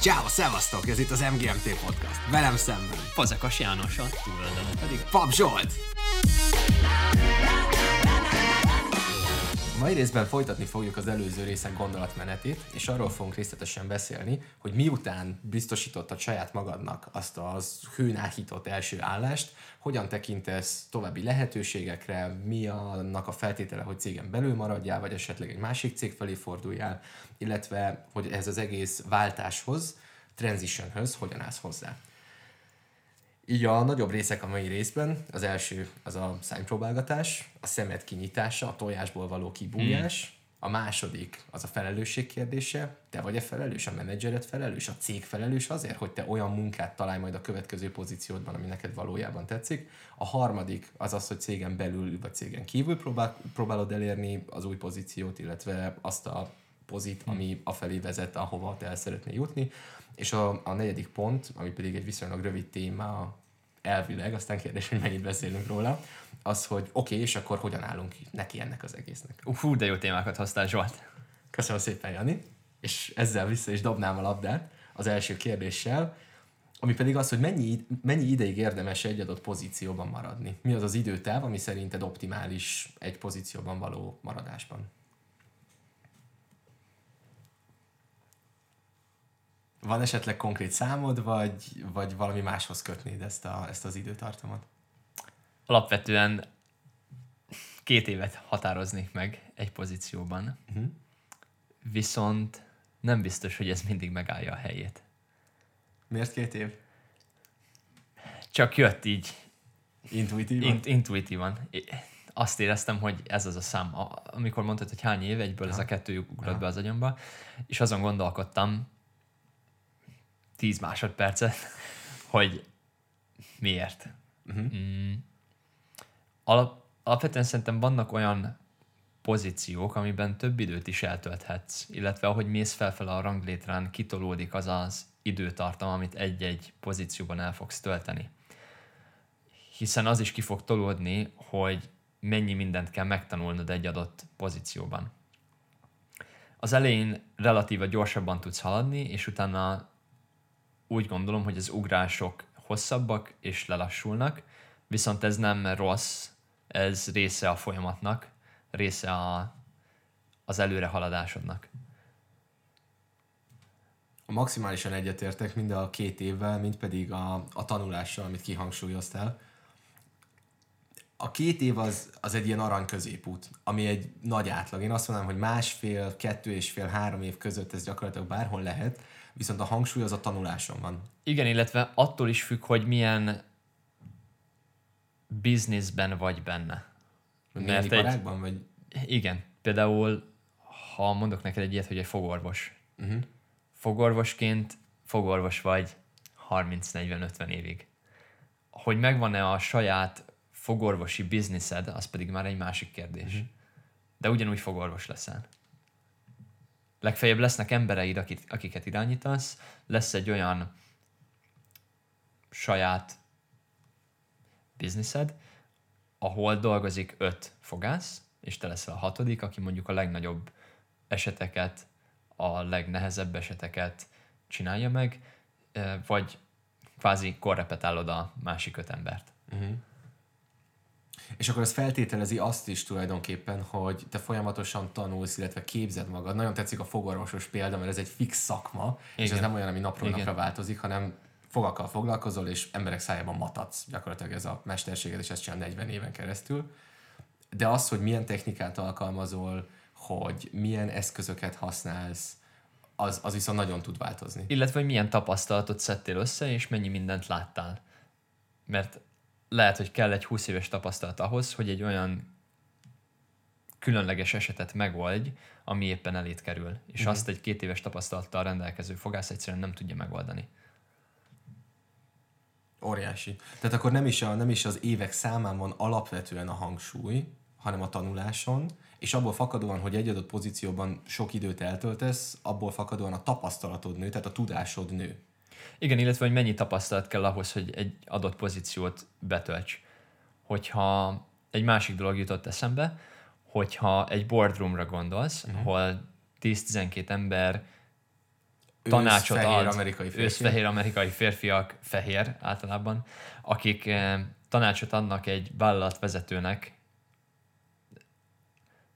Ciao, szevasztok! Ez itt az MGMT Podcast. Velem szemben. Fazekas János, a túloldalon pedig Pap Zsolt! Mai részben folytatni fogjuk az előző részek gondolatmenetét, és arról fogunk részletesen beszélni, hogy miután biztosítottad saját magadnak azt az hőn áhított első állást, hogyan tekintesz további lehetőségekre, mi annak a feltétele, hogy cégen belül maradjál, vagy esetleg egy másik cég felé forduljál, illetve hogy ez az egész váltáshoz, transitionhöz hogyan állsz hozzá. Így a nagyobb részek a mai részben, az első az a szánypróbálgatás, a szemet kinyitása, a tojásból való kibújás, hmm. a második az a felelősség kérdése, te vagy-e felelős, a menedzsered felelős, a cég felelős azért, hogy te olyan munkát találj majd a következő pozíciódban, ami neked valójában tetszik. A harmadik az az, hogy cégen belül vagy cégen kívül próbál, próbálod elérni az új pozíciót, illetve azt a pozit, ami afelé vezet, ahova te el szeretnél jutni. És a, a negyedik pont, ami pedig egy viszonylag rövid téma elvileg, aztán kérdés, hogy mennyit beszélünk róla, az, hogy oké, okay, és akkor hogyan állunk neki ennek az egésznek. Hú, de jó témákat hoztál, Zsolt. Köszönöm szépen, Jani. És ezzel vissza is dobnám a labdát az első kérdéssel, ami pedig az, hogy mennyi, mennyi ideig érdemes egy adott pozícióban maradni. Mi az az időtáv, ami szerinted optimális egy pozícióban való maradásban? Van esetleg konkrét számod, vagy, vagy valami máshoz kötnéd ezt, a, ezt az időtartamot? Alapvetően két évet határoznék meg egy pozícióban, uh-huh. viszont nem biztos, hogy ez mindig megállja a helyét. Miért két év? Csak jött így. Intuitívan? Int, intuitívan. Azt éreztem, hogy ez az a szám. Amikor mondtad, hogy hány év, egyből ja. ez a kettő ugrott be az agyamba, és azon gondolkodtam, 10 másodpercet, hogy miért. Uh-huh. Mm. Alap, alapvetően szerintem vannak olyan pozíciók, amiben több időt is eltölthetsz, illetve ahogy mész felfel a ranglétrán, kitolódik az az időtartam, amit egy-egy pozícióban el fogsz tölteni. Hiszen az is ki fog tolódni, hogy mennyi mindent kell megtanulnod egy adott pozícióban. Az elején relatíve gyorsabban tudsz haladni, és utána úgy gondolom, hogy az ugrások hosszabbak és lelassulnak, viszont ez nem rossz, ez része a folyamatnak, része a, az előrehaladásodnak. Maximálisan egyetértek mind a két évvel, mind pedig a, a tanulással, amit kihangsúlyoztál. A két év az, az egy ilyen arany középút, ami egy nagy átlag. Én azt mondanám, hogy másfél, kettő és fél, három év között ez gyakorlatilag bárhol lehet, viszont a hangsúly az a tanuláson van. Igen, illetve attól is függ, hogy milyen bizniszben vagy benne. Mert egy... vagy? Igen, például ha mondok neked egy ilyet, hogy egy fogorvos. Uh-huh. Fogorvosként fogorvos vagy 30-40-50 évig. Hogy megvan-e a saját fogorvosi bizniszed, az pedig már egy másik kérdés. Uh-huh. De ugyanúgy fogorvos leszel legfeljebb lesznek embereid, akit, akiket irányítasz, lesz egy olyan saját bizniszed, ahol dolgozik öt fogász, és te leszel a hatodik, aki mondjuk a legnagyobb eseteket, a legnehezebb eseteket csinálja meg, vagy kvázi korrepetálod a másik öt embert. Uh-huh. És akkor ez feltételezi azt is tulajdonképpen, hogy te folyamatosan tanulsz, illetve képzed magad. Nagyon tetszik a fogorvosos példa, mert ez egy fix szakma, Igen. és ez nem olyan, ami napról Igen. napra változik, hanem fogakkal foglalkozol, és emberek szájában matadsz. Gyakorlatilag ez a mesterséged, és ezt csinál 40 éven keresztül. De az, hogy milyen technikát alkalmazol, hogy milyen eszközöket használsz, az, az viszont nagyon tud változni. Illetve, hogy milyen tapasztalatot szedtél össze, és mennyi mindent láttál. Mert lehet, hogy kell egy 20 éves tapasztalat ahhoz, hogy egy olyan különleges esetet megoldj, ami éppen elét kerül. És mm. azt egy két éves tapasztalattal rendelkező fogász egyszerűen nem tudja megoldani. Óriási. Tehát akkor nem is, a, nem is az évek számán van alapvetően a hangsúly, hanem a tanuláson, és abból fakadóan, hogy egy adott pozícióban sok időt eltöltesz, abból fakadóan a tapasztalatod nő, tehát a tudásod nő. Igen, illetve hogy mennyi tapasztalat kell ahhoz, hogy egy adott pozíciót betölts. Hogyha egy másik dolog jutott eszembe, hogyha egy boardroomra gondolsz, uh-huh. ahol 10-12 ember tanácsot fehér ad amerikai férfi. őszfehér amerikai férfiak, fehér általában, akik eh, tanácsot adnak egy vállalatvezetőnek,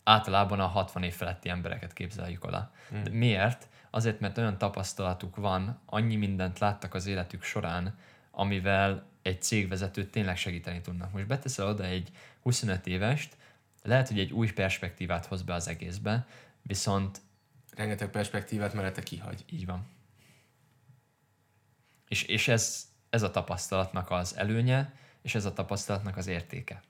általában a 60 év feletti embereket képzeljük oda. Hmm. De miért? Azért, mert olyan tapasztalatuk van, annyi mindent láttak az életük során, amivel egy cégvezetőt tényleg segíteni tudnak. Most beteszel oda egy 25 évest, lehet, hogy egy új perspektívát hoz be az egészbe, viszont Rengeteg perspektívát mellette kihagy. így van. És, és ez, ez a tapasztalatnak az előnye, és ez a tapasztalatnak az értéke.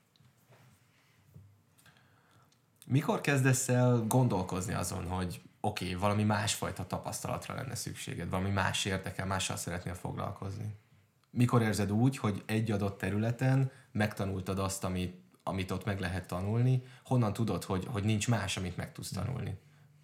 Mikor kezdesz el gondolkozni azon, hogy oké, okay, valami másfajta tapasztalatra lenne szükséged, valami más érdekel, mással szeretnél foglalkozni? Mikor érzed úgy, hogy egy adott területen megtanultad azt, amit, amit ott meg lehet tanulni, honnan tudod, hogy, hogy nincs más, amit meg tudsz tanulni?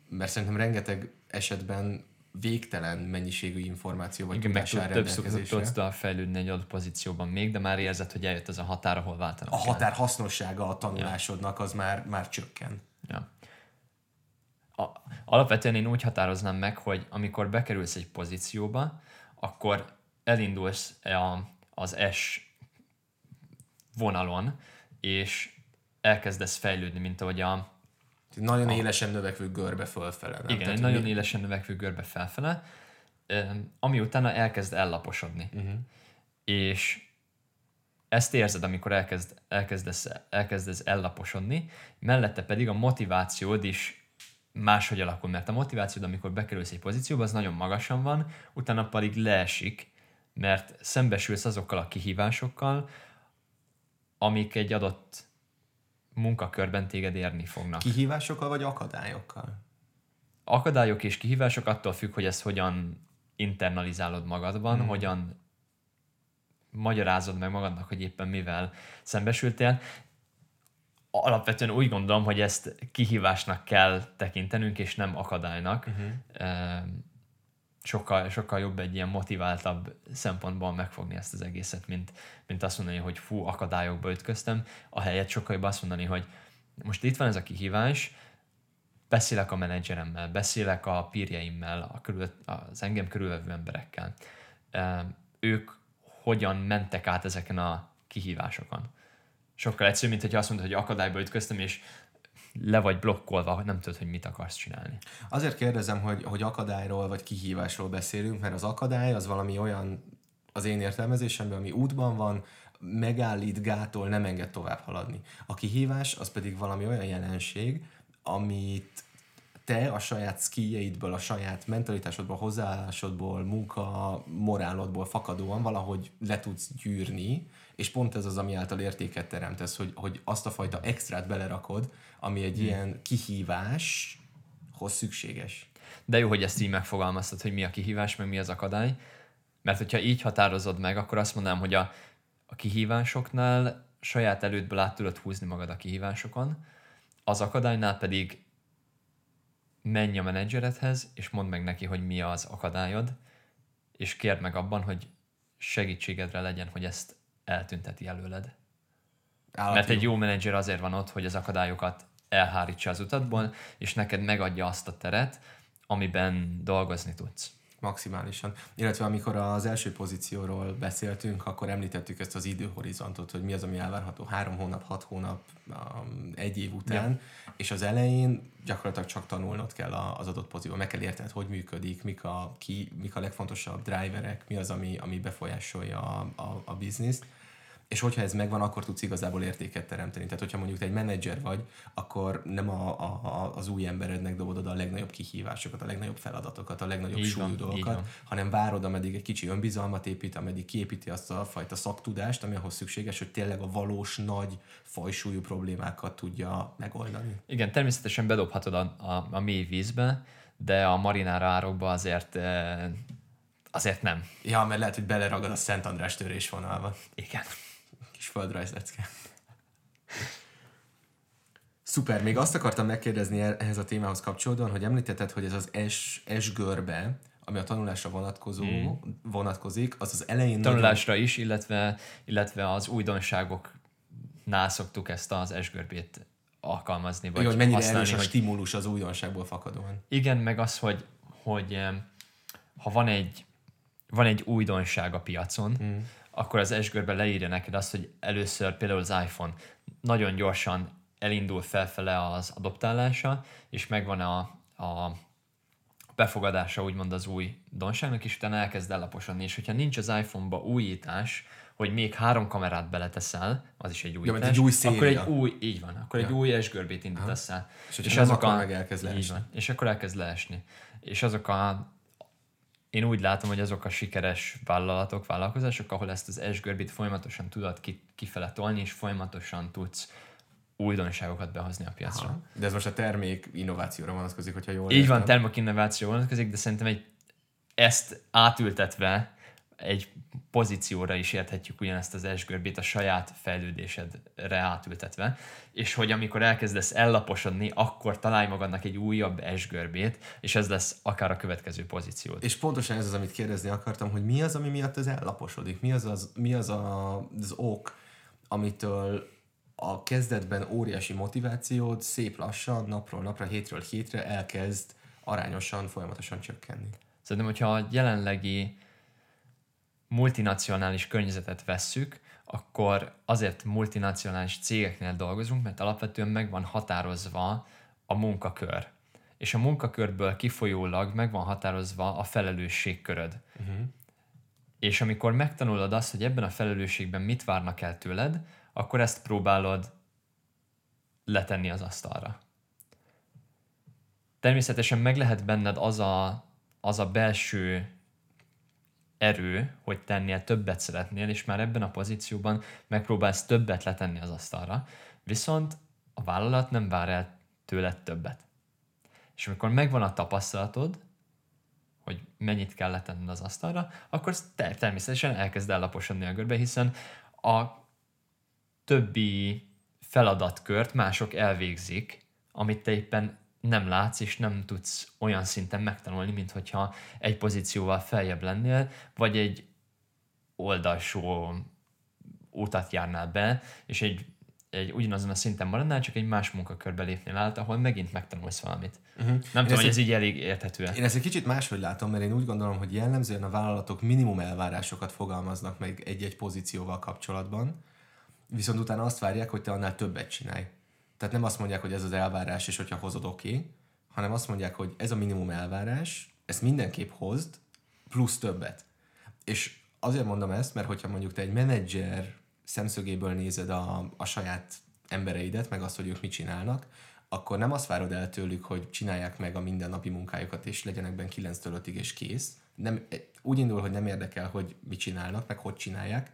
Mert szerintem rengeteg esetben végtelen mennyiségű információ vagy Igen, meg tud, rendelkezésre. tudsz tovább fejlődni egy adott pozícióban még, de már érzed, hogy eljött ez a határ, ahol váltanak A kell. határ hasznossága a tanulásodnak az már, már csökken. Ja. A, alapvetően én úgy határoznám meg, hogy amikor bekerülsz egy pozícióba, akkor elindulsz a, az S vonalon, és elkezdesz fejlődni, mint ahogy a, Nagyon élesen növekvő görbe fölfele. Nem? igen, Tehát, nagyon mi- élesen növekvő görbe felfele, ami utána elkezd ellaposodni. Uh-huh. És ezt érzed, amikor elkezd, elkezdesz, elkezdesz ellaposodni, mellette pedig a motivációd is máshogy alakul, mert a motivációd, amikor bekerülsz egy pozícióba, az nagyon magasan van, utána pedig leesik, mert szembesülsz azokkal a kihívásokkal, amik egy adott munkakörben téged érni fognak. Kihívásokkal vagy akadályokkal? akadályok és kihívások attól függ, hogy ezt hogyan internalizálod magadban, hmm. hogyan magyarázod meg magadnak, hogy éppen mivel szembesültél. Alapvetően úgy gondolom, hogy ezt kihívásnak kell tekintenünk, és nem akadálynak. Uh-huh. Sokkal, sokkal jobb egy ilyen motiváltabb szempontból megfogni ezt az egészet, mint, mint azt mondani, hogy fú, akadályokba ütköztem, ahelyett sokkal jobb azt mondani, hogy most itt van ez a kihívás, beszélek a menedzseremmel, beszélek a pírjeimmel, a körül, az engem körülvevő emberekkel. Ö, Ők hogyan mentek át ezeken a kihívásokon. Sokkal egyszerűbb, mint hogy azt mondod, hogy akadályba ütköztem, és le vagy blokkolva, hogy nem tudod, hogy mit akarsz csinálni. Azért kérdezem, hogy, hogy akadályról vagy kihívásról beszélünk, mert az akadály az valami olyan az én értelmezésemben, ami útban van, megállít, gátol, nem enged tovább haladni. A kihívás az pedig valami olyan jelenség, amit te a saját skilljeidből, a saját mentalitásodból, hozzáállásodból, munka, morálodból fakadóan valahogy le tudsz gyűrni, és pont ez az, ami által értéket teremtesz, hogy, hogy azt a fajta extrát belerakod, ami egy hmm. ilyen kihíváshoz szükséges. De jó, hogy ezt így megfogalmaztad, hogy mi a kihívás, meg mi az akadály. Mert hogyha így határozod meg, akkor azt mondanám, hogy a, a kihívásoknál saját elődből át tudod húzni magad a kihívásokon, az akadálynál pedig menj a menedzseredhez, és mondd meg neki, hogy mi az akadályod, és kérd meg abban, hogy segítségedre legyen, hogy ezt eltünteti előled. Állati Mert egy jó menedzser azért van ott, hogy az akadályokat elhárítsa az utatból, és neked megadja azt a teret, amiben dolgozni tudsz. Maximálisan. Illetve amikor az első pozícióról beszéltünk, akkor említettük ezt az időhorizontot, hogy mi az, ami elvárható három hónap, hat hónap, um, egy év után, ja. és az elején gyakorlatilag csak tanulnod kell az adott pozícióban, meg kell értened, hogy működik, mik a, ki, mik a legfontosabb driverek, mi az, ami, ami befolyásolja a, a, a bizniszt, és hogyha ez megvan, akkor tudsz igazából értéket teremteni. Tehát, hogyha mondjuk te egy menedzser vagy, akkor nem a, a, a, az új emberednek dobod oda a legnagyobb kihívásokat, a legnagyobb feladatokat, a legnagyobb Így súlyú van, dolgokat, hanem várod, ameddig egy kicsi önbizalmat épít, ameddig kiépíti azt a fajta szaktudást, ami ahhoz szükséges, hogy tényleg a valós, nagy, fajsúlyú problémákat tudja megoldani. Igen, természetesen bedobhatod a, a, a mély vízbe, de a marinára árokba azért, eh, azért nem. Ja, mert lehet, hogy beleragad a Szent András törésvonalba. Igen. Kis földrajzlecke. Szuper, még azt akartam megkérdezni el- ehhez a témához kapcsolódóan, hogy említetted, hogy ez az S, S görbe, ami a tanulásra vonatkozó, mm. vonatkozik, az az elején nagyon- Tanulásra is, illetve, illetve az újdonságoknál szoktuk ezt az esgörbét alkalmazni, vagy Jó, hogy mennyire használni, erős a stimulus az újdonságból fakadóan. Igen, meg az, hogy, hogy em, ha van egy, van egy újdonság a piacon, mm. Akkor az S-görbe leírja neked azt, hogy először például az iPhone nagyon gyorsan elindul felfele az adoptálása, és megvan a, a befogadása úgymond az új donságnak, és utána elkezd ellaposodni. És hogyha nincs az iPhone-ba újítás, hogy még három kamerát beleteszel, az is egy újítás, ja, egy új széria. akkor egy új, így van, akkor ja. egy új S-görbét indítasz el. És, és azok a, elkezd leesni. Van, és akkor elkezd leesni. És azok a én úgy látom, hogy azok a sikeres vállalatok, vállalkozások, ahol ezt az S-görbét folyamatosan tudod kifele tolni, és folyamatosan tudsz újdonságokat behozni a piacra. Aha. De ez most a termék innovációra vonatkozik, hogyha jól Így értem. van, termék innováció vonatkozik, de szerintem egy ezt átültetve egy pozícióra is érthetjük ugyanezt az S-görbét a saját fejlődésedre átültetve, és hogy amikor elkezdesz ellaposodni, akkor találj magadnak egy újabb S-görbét, és ez lesz akár a következő pozíciót. És pontosan ez az, amit kérdezni akartam, hogy mi az, ami miatt ez ellaposodik? Mi az az, mi az, a, az ok, amitől a kezdetben óriási motivációd szép lassan, napról napra, hétről hétre elkezd arányosan, folyamatosan csökkenni. Szerintem, hogyha a jelenlegi multinacionális környezetet vesszük, akkor azért multinacionális cégeknél dolgozunk, mert alapvetően meg van határozva a munkakör. És a munkakörből kifolyólag meg van határozva a felelősségköröd. Uh-huh. És amikor megtanulod azt, hogy ebben a felelősségben mit várnak el tőled, akkor ezt próbálod letenni az asztalra. Természetesen meg lehet benned az a, az a belső erő, hogy tennél többet szeretnél, és már ebben a pozícióban megpróbálsz többet letenni az asztalra, viszont a vállalat nem vár el tőled többet. És amikor megvan a tapasztalatod, hogy mennyit kell letenned az asztalra, akkor természetesen elkezd ellaposodni a görbe, hiszen a többi feladatkört mások elvégzik, amit te éppen nem látsz, és nem tudsz olyan szinten megtanulni, mint hogyha egy pozícióval feljebb lennél, vagy egy oldalsó utat járnál be, és egy, egy ugyanazon a szinten maradnál, csak egy más munkakörbe lépnél át, ahol megint megtanulsz valamit. Uh-huh. Nem én tudom, hogy ez így elég érthető Én ezt egy kicsit máshogy látom, mert én úgy gondolom, hogy jellemzően a vállalatok minimum elvárásokat fogalmaznak meg egy-egy pozícióval kapcsolatban, viszont utána azt várják, hogy te annál többet csinálj. Tehát nem azt mondják, hogy ez az elvárás, és hogyha hozod, oké, okay, hanem azt mondják, hogy ez a minimum elvárás, ezt mindenképp hozd, plusz többet. És azért mondom ezt, mert hogyha mondjuk te egy menedzser szemszögéből nézed a, a saját embereidet, meg azt, hogy ők mit csinálnak, akkor nem azt várod el tőlük, hogy csinálják meg a mindennapi munkájukat, és legyenek benne 9-től 5-ig, és kész. Nem, úgy indul, hogy nem érdekel, hogy mit csinálnak, meg hogy csinálják.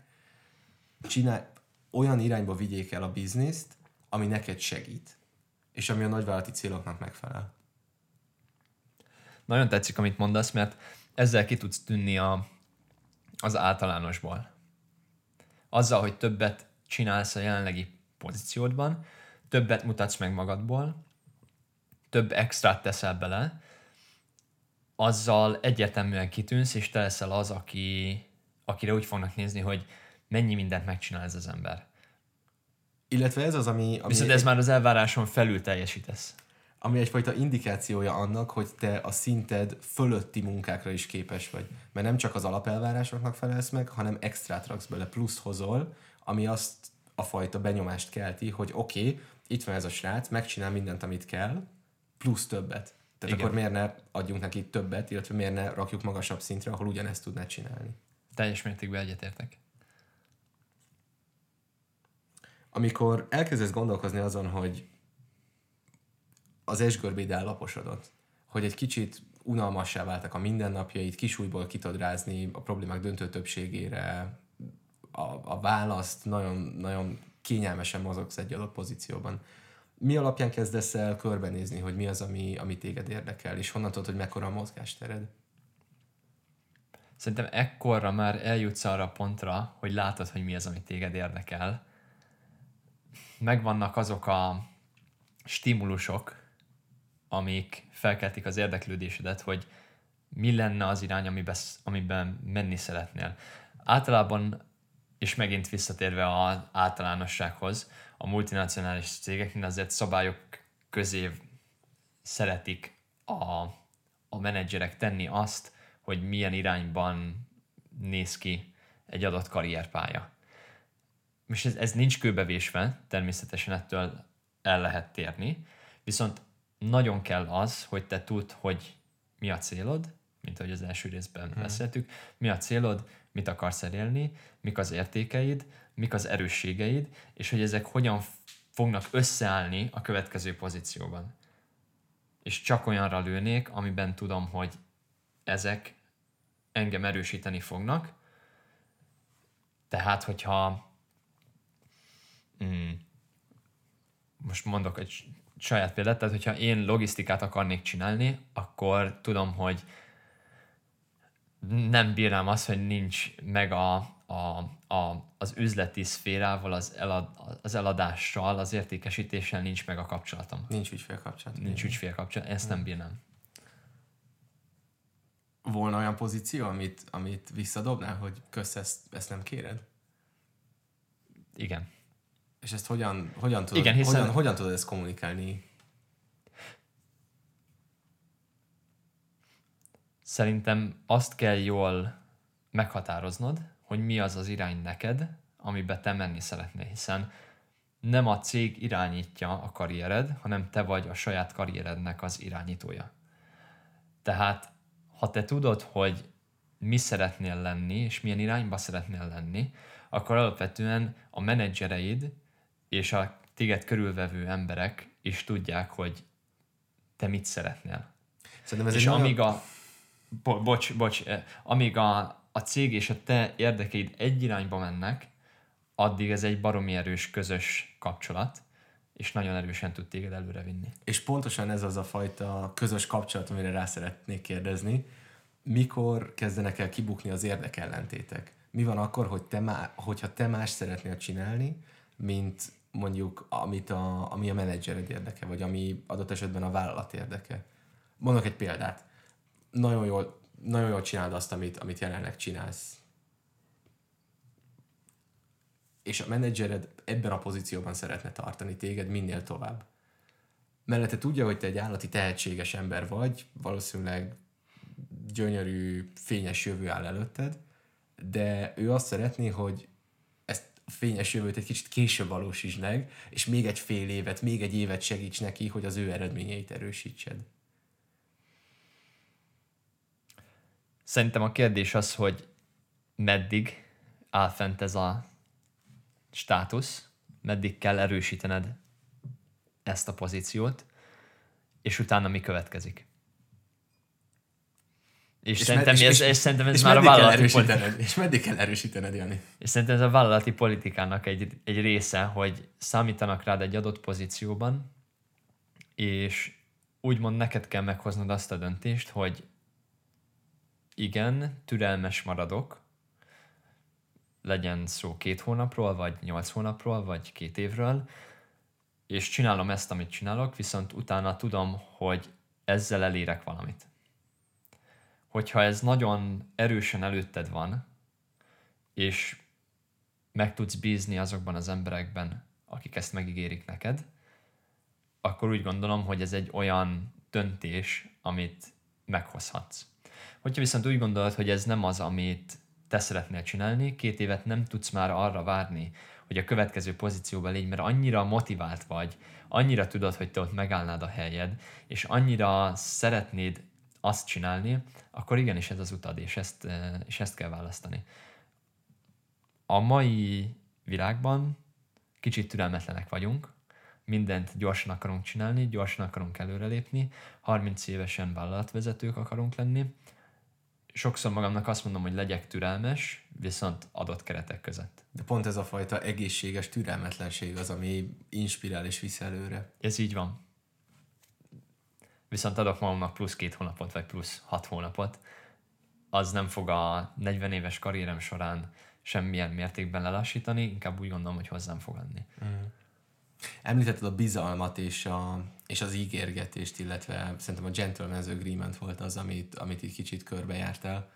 Csinál, olyan irányba vigyék el a bizniszt, ami neked segít, és ami a nagyvállalati céloknak megfelel. Nagyon tetszik, amit mondasz, mert ezzel ki tudsz tűnni a, az általánosból. Azzal, hogy többet csinálsz a jelenlegi pozíciódban, többet mutatsz meg magadból, több extrát teszel bele, azzal egyértelműen kitűnsz, és te leszel az, aki, akire úgy fognak nézni, hogy mennyi mindent megcsinál ez az ember. Illetve ez az, ami... ami Viszont ez egy, már az elváráson felül teljesítesz. Ami egyfajta indikációja annak, hogy te a szinted fölötti munkákra is képes vagy. Mert nem csak az alapelvárásoknak felelsz meg, hanem extrát raksz bele, plusz hozol, ami azt a fajta benyomást kelti, hogy oké, okay, itt van ez a srác, megcsinál mindent, amit kell, plusz többet. Tehát Igen. akkor miért ne adjunk neki többet, illetve miért ne rakjuk magasabb szintre, ahol ugyanezt tudná csinálni. Teljes mértékben egyetértek amikor elkezdesz gondolkozni azon, hogy az esgörbéd ellaposodott, hogy egy kicsit unalmassá váltak a mindennapjait, kisújból ki tudod rázni a problémák döntő többségére, a, a választ, nagyon, nagyon kényelmesen mozogsz egy adott pozícióban. Mi alapján kezdesz el körbenézni, hogy mi az, ami, ami téged érdekel, és honnan tudod, hogy mekkora a mozgástered? Szerintem ekkorra már eljutsz arra a pontra, hogy látod, hogy mi az, ami téged érdekel, megvannak azok a stimulusok, amik felkeltik az érdeklődésedet, hogy mi lenne az irány, amiben, amiben menni szeretnél. Általában, és megint visszatérve az általánossághoz, a multinacionális cégeknél azért szabályok közé szeretik a, a menedzserek tenni azt, hogy milyen irányban néz ki egy adott karrierpálya. Most ez, ez nincs kőbevésve, természetesen ettől el lehet térni, viszont nagyon kell az, hogy te tudd, hogy mi a célod, mint ahogy az első részben hmm. beszéltük, mi a célod, mit akarsz elérni, mik az értékeid, mik az erősségeid, és hogy ezek hogyan fognak összeállni a következő pozícióban. És csak olyanra lőnék, amiben tudom, hogy ezek engem erősíteni fognak. Tehát, hogyha mm, most mondok egy saját példát, tehát hogyha én logisztikát akarnék csinálni, akkor tudom, hogy nem bírnám azt, hogy nincs meg a, a, a, az üzleti szférával, az, elad, az eladással, az értékesítéssel nincs meg a kapcsolatom. Nincs ügyfélkapcsolat. Nincs ügyfélkapcsolat, ezt nem bírnám. Volna olyan pozíció, amit, amit visszadobnál, hogy kösz, ezt, ezt nem kéred? Igen. És ezt hogyan, hogyan, tudod, Igen, hiszen... hogyan, hogyan tudod ezt kommunikálni? Szerintem azt kell jól meghatároznod, hogy mi az az irány neked, amibe te menni szeretnél, hiszen nem a cég irányítja a karriered, hanem te vagy a saját karrierednek az irányítója. Tehát, ha te tudod, hogy mi szeretnél lenni, és milyen irányba szeretnél lenni, akkor alapvetően a menedzsereid és a téged körülvevő emberek is tudják, hogy te mit szeretnél. Szerintem ez és amíg nagyon... a... Bo- bocs, bocs, eh, amíg a, a cég és a te érdekeid egy irányba mennek, addig ez egy baromi erős közös kapcsolat, és nagyon erősen tud téged előrevinni. És pontosan ez az a fajta közös kapcsolat, amire rá szeretnék kérdezni. Mikor kezdenek el kibukni az érdekellentétek? Mi van akkor, hogy te má, hogyha te más szeretnél csinálni, mint mondjuk, amit a, ami a menedzsered érdeke, vagy ami adott esetben a vállalat érdeke. Mondok egy példát. Nagyon jól, nagyon jól csinálod azt, amit, amit jelenleg csinálsz. És a menedzsered ebben a pozícióban szeretne tartani téged minél tovább. Mellette tudja, hogy te egy állati tehetséges ember vagy, valószínűleg gyönyörű, fényes jövő áll előtted, de ő azt szeretné, hogy fényes jövőt egy kicsit később valósítsd meg, és még egy fél évet, még egy évet segíts neki, hogy az ő eredményeit erősítsed. Szerintem a kérdés az, hogy meddig áll fent ez a státusz, meddig kell erősítened ezt a pozíciót, és utána mi következik. És, és szerintem, med- ez, és, és, szerintem ez és már a vállalati politika. És meddig kell erősítened, Jani? És szerintem ez a vállalati politikának egy, egy része, hogy számítanak rád egy adott pozícióban, és úgymond neked kell meghoznod azt a döntést, hogy igen, türelmes maradok, legyen szó két hónapról, vagy nyolc hónapról, vagy két évről, és csinálom ezt, amit csinálok, viszont utána tudom, hogy ezzel elérek valamit hogyha ez nagyon erősen előtted van, és meg tudsz bízni azokban az emberekben, akik ezt megígérik neked, akkor úgy gondolom, hogy ez egy olyan döntés, amit meghozhatsz. Hogyha viszont úgy gondolod, hogy ez nem az, amit te szeretnél csinálni, két évet nem tudsz már arra várni, hogy a következő pozícióban légy, mert annyira motivált vagy, annyira tudod, hogy te ott megállnád a helyed, és annyira szeretnéd azt csinálni, akkor igenis ez az utad, és ezt, és ezt kell választani. A mai világban kicsit türelmetlenek vagyunk, mindent gyorsan akarunk csinálni, gyorsan akarunk előrelépni, 30 évesen vállalatvezetők akarunk lenni. Sokszor magamnak azt mondom, hogy legyek türelmes, viszont adott keretek között. De pont ez a fajta egészséges türelmetlenség az, ami inspirál és visz előre. Ez így van viszont adok magamnak plusz két hónapot, vagy plusz hat hónapot, az nem fog a 40 éves karrierem során semmilyen mértékben lelassítani, inkább úgy gondolom, hogy hozzám fog adni. Mm. Említetted a bizalmat és, a, és az ígérgetést, illetve szerintem a gentleman's agreement volt az, amit, amit így kicsit körbejártál.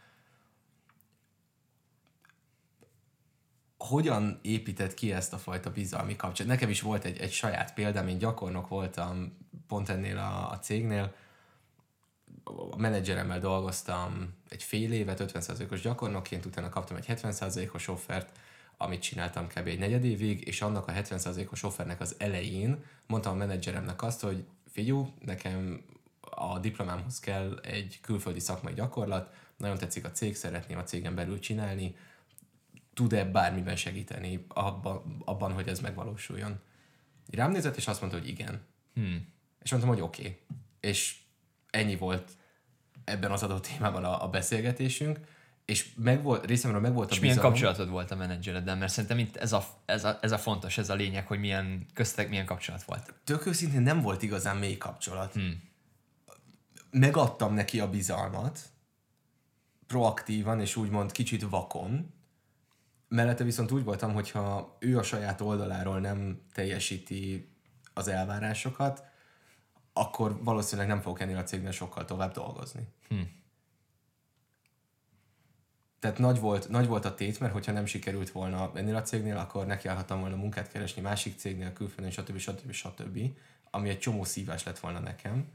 Hogyan épített ki ezt a fajta bizalmi kapcsolatot? Nekem is volt egy, egy saját példám, én gyakornok voltam pont ennél a, a cégnél, a menedzseremmel dolgoztam egy fél évet 50%-os gyakornokként, utána kaptam egy 70%-os offert, amit csináltam kb. egy negyed évig, és annak a 70%-os offernek az elején mondtam a menedzseremnek azt, hogy figyú, nekem a diplomámhoz kell egy külföldi szakmai gyakorlat, nagyon tetszik a cég, szeretném a cégen belül csinálni, tud-e bármiben segíteni abban, abban, hogy ez megvalósuljon. Rám nézett, és azt mondta, hogy igen. Hmm. És mondtam, hogy oké. Okay. És ennyi volt ebben az adott témában a, a beszélgetésünk, és meg volt, részemről meg volt a És milyen kapcsolatod volt a menedzsereddel? Mert szerintem itt ez a, ez, a, ez a fontos, ez a lényeg, hogy milyen köztek milyen kapcsolat volt. Tök őszintén nem volt igazán mély kapcsolat. Hmm. Megadtam neki a bizalmat, proaktívan és úgymond kicsit vakon, mellette viszont úgy voltam, hogyha ő a saját oldaláról nem teljesíti az elvárásokat, akkor valószínűleg nem fogok ennél a cégnél sokkal tovább dolgozni. Hm. Tehát nagy volt, nagy volt a tét, mert hogyha nem sikerült volna ennél a cégnél, akkor nekiállhattam volna munkát keresni másik cégnél, külföldön, stb. stb. stb. Ami egy csomó szívás lett volna nekem.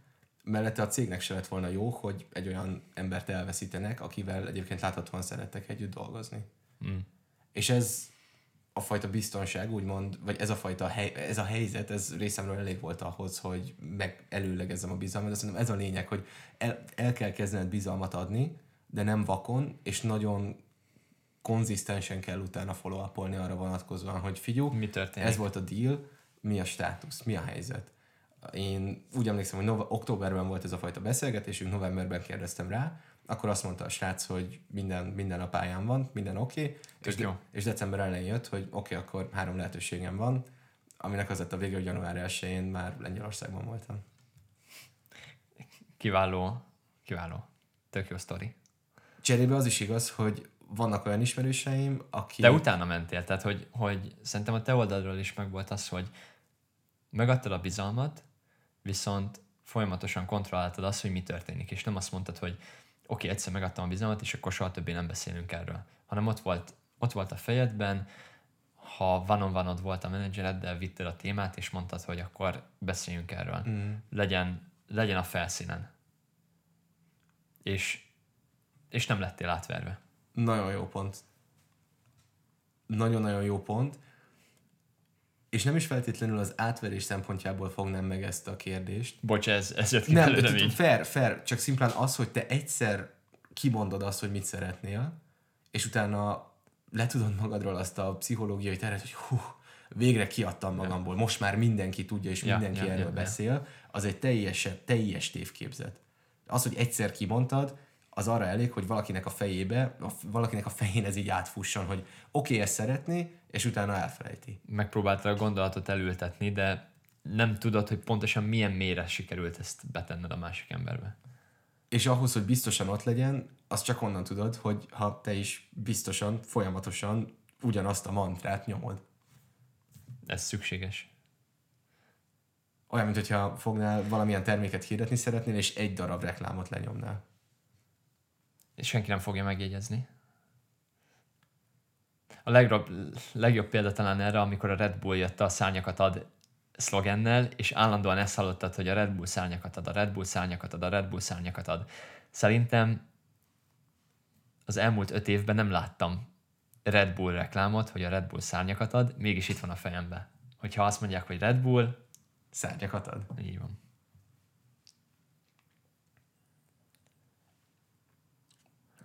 Mellette a cégnek se lett volna jó, hogy egy olyan embert elveszítenek, akivel egyébként láthatóan szerettek együtt dolgozni. Mm. És ez a fajta biztonság, úgymond, vagy ez a fajta hely, ez a helyzet, ez részemről elég volt ahhoz, hogy meg előlegezzem a bizalmat, de szerintem ez a lényeg, hogy el, el kell kezdened bizalmat adni, de nem vakon, és nagyon konzisztensen kell utána follow arra vonatkozóan, hogy figyú, Mi történik? ez volt a deal, mi a státusz, mi a helyzet. Én úgy emlékszem, hogy nove- októberben volt ez a fajta beszélgetésünk, novemberben kérdeztem rá, akkor azt mondta a srác, hogy minden, minden a pályán van, minden oké, okay, és, de, és december elején jött, hogy oké, okay, akkor három lehetőségem van, aminek az lett a vége, hogy január 1-én már Lengyelországban voltam. Kiváló, kiváló. Tök jó sztori. Cserébe az is igaz, hogy vannak olyan ismerőseim, akik... De utána mentél, tehát hogy, hogy szerintem a te oldalról is megvolt az, hogy megadtad a bizalmat, viszont folyamatosan kontrolláltad azt, hogy mi történik, és nem azt mondtad, hogy oké, egyszer megadtam a bizalmat, és akkor soha többé nem beszélünk erről, hanem ott volt, ott volt a fejedben, ha vanon vanod volt a menedzsereddel, vitted a témát, és mondtad, hogy akkor beszéljünk erről. Mm. Legyen, legyen a felszínen. És, és nem lettél átverve. Nagyon jó pont. Nagyon-nagyon jó pont. És nem is feltétlenül az átverés szempontjából fognám meg ezt a kérdést. Bocs, ez, ez jött ki Nem, belőlem így. fair, fair, csak szimplán az, hogy te egyszer kimondod azt, hogy mit szeretnél, és utána letudod magadról azt a pszichológiai teret, hogy hú, végre kiadtam magamból, most már mindenki tudja, és Ja, mindenki ja, erről ja, ja. beszél, az egy teljes, teljes tévképzet. Az, hogy egyszer kimondtad, az arra elég, hogy valakinek a fejébe, valakinek a fején ez így átfusson, hogy oké, okay, ezt szeretné, és utána elfelejti. Megpróbáltad a gondolatot elültetni, de nem tudod, hogy pontosan milyen mélyre sikerült ezt betenned a másik emberbe. És ahhoz, hogy biztosan ott legyen, azt csak onnan tudod, hogy ha te is biztosan, folyamatosan ugyanazt a mantrát nyomod. Ez szükséges. Olyan, mint hogyha fognál valamilyen terméket hirdetni szeretnél, és egy darab reklámot lenyomnál. És senki nem fogja megjegyezni. A legjobb, legjobb példa talán erre, amikor a Red Bull jött a szárnyakat ad szlogennel, és állandóan ezt hallottad, hogy a Red Bull szárnyakat ad, a Red Bull szárnyakat ad, a Red Bull szárnyakat ad. Szerintem az elmúlt öt évben nem láttam Red Bull reklámot, hogy a Red Bull szárnyakat ad, mégis itt van a fejembe. Hogyha azt mondják, hogy Red Bull, Szárnyakat ad. így van.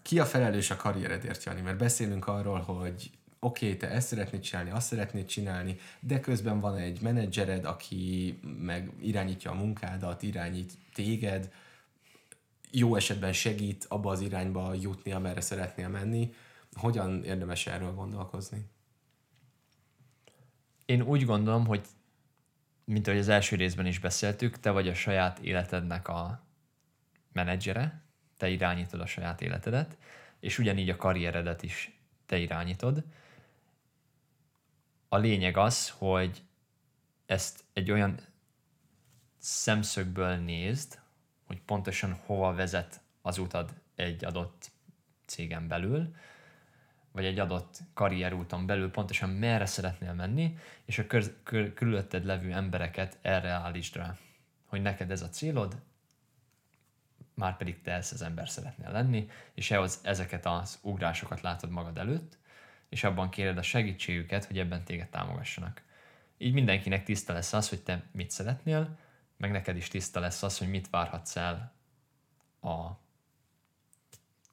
Ki a felelős a karrieredért, Jani? Mert beszélünk arról, hogy oké, okay, te ezt szeretnéd csinálni, azt szeretnéd csinálni, de közben van egy menedzsered, aki meg irányítja a munkádat, irányít téged, jó esetben segít abba az irányba jutni, amerre szeretnél menni. Hogyan érdemes erről gondolkozni? Én úgy gondolom, hogy mint ahogy az első részben is beszéltük, te vagy a saját életednek a menedzsere, te irányítod a saját életedet, és ugyanígy a karrieredet is te irányítod. A lényeg az, hogy ezt egy olyan szemszögből nézd, hogy pontosan hova vezet az utad egy adott cégen belül, vagy egy adott karrierúton belül pontosan merre szeretnél menni, és a kör, kör, körülötted levő embereket erre állítsd rá. Hogy neked ez a célod, már pedig te ezt az ember szeretnél lenni, és ehhoz ezeket az ugrásokat látod magad előtt, és abban kéred a segítségüket, hogy ebben téged támogassanak. Így mindenkinek tiszta lesz az, hogy te mit szeretnél, meg neked is tiszta lesz az, hogy mit várhatsz el a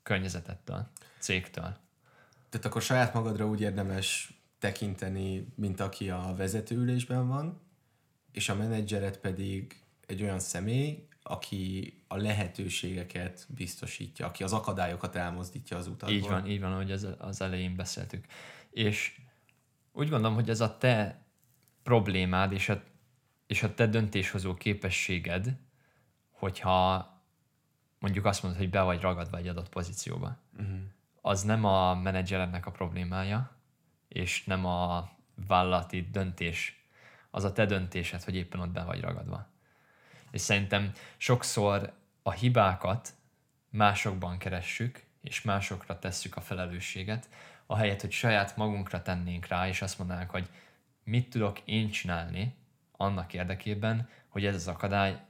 környezetettől, cégtől. Tehát akkor saját magadra úgy érdemes tekinteni, mint aki a vezetőülésben van, és a menedzseret pedig egy olyan személy, aki a lehetőségeket biztosítja, aki az akadályokat elmozdítja az utatból. Így van, így van, ahogy az, az elején beszéltük. És úgy gondolom, hogy ez a te problémád és a, és a te döntéshozó képességed, hogyha mondjuk azt mondod, hogy be vagy ragadva egy adott pozícióba. Uh-huh. Az nem a menedzserednek a problémája, és nem a vállalati döntés, az a te döntésed, hogy éppen ott be vagy ragadva. És szerintem sokszor a hibákat másokban keressük, és másokra tesszük a felelősséget, ahelyett, hogy saját magunkra tennénk rá, és azt mondanánk, hogy mit tudok én csinálni annak érdekében, hogy ez az akadály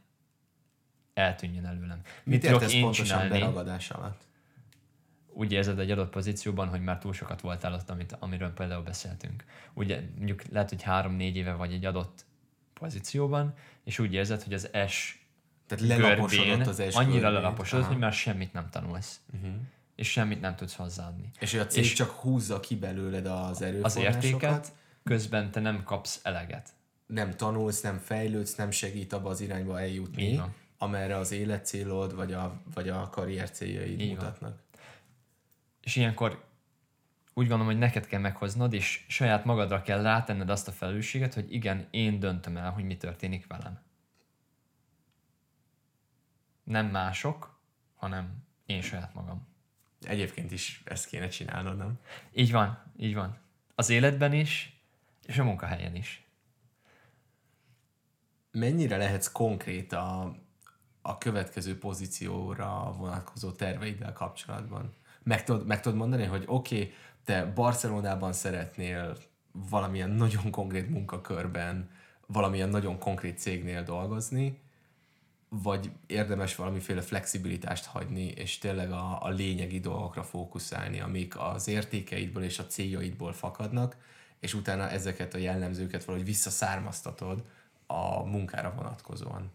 eltűnjön előlem. Mit, mit tudok én csinálni? beragadás alatt? Úgy érzed egy adott pozícióban, hogy már túl sokat voltál ott, amit, amiről például beszéltünk. Ugye mondjuk lehet, hogy három-négy éve vagy egy adott pozícióban, és úgy érzed, hogy az S Tehát görbén az S annyira lelaposodott, hogy már semmit nem tanulsz. Uh-huh. És semmit nem tudsz hozzáadni. És a cég és csak húzza ki belőled az erőforrásokat. Az értéket, közben te nem kapsz eleget. Nem tanulsz, nem fejlődsz, nem segít abba az irányba eljutni, amerre az életcélod vagy a, vagy a karrier céljaid Így mutatnak. És ilyenkor úgy gondolom, hogy neked kell meghoznod, és saját magadra kell rátenned azt a felelősséget, hogy igen, én döntöm el, hogy mi történik velem. Nem mások, hanem én saját magam. Egyébként is ezt kéne csinálnod, nem? Így van, így van. Az életben is, és a munkahelyen is. Mennyire lehetsz konkrét a, a következő pozícióra vonatkozó terveiddel kapcsolatban? Meg tudod, meg tudod mondani, hogy oké, okay, te Barcelonában szeretnél valamilyen nagyon konkrét munkakörben, valamilyen nagyon konkrét cégnél dolgozni, vagy érdemes valamiféle flexibilitást hagyni, és tényleg a, a lényegi dolgokra fókuszálni, amik az értékeidből és a céljaidból fakadnak, és utána ezeket a jellemzőket valahogy visszaszármaztatod a munkára vonatkozóan.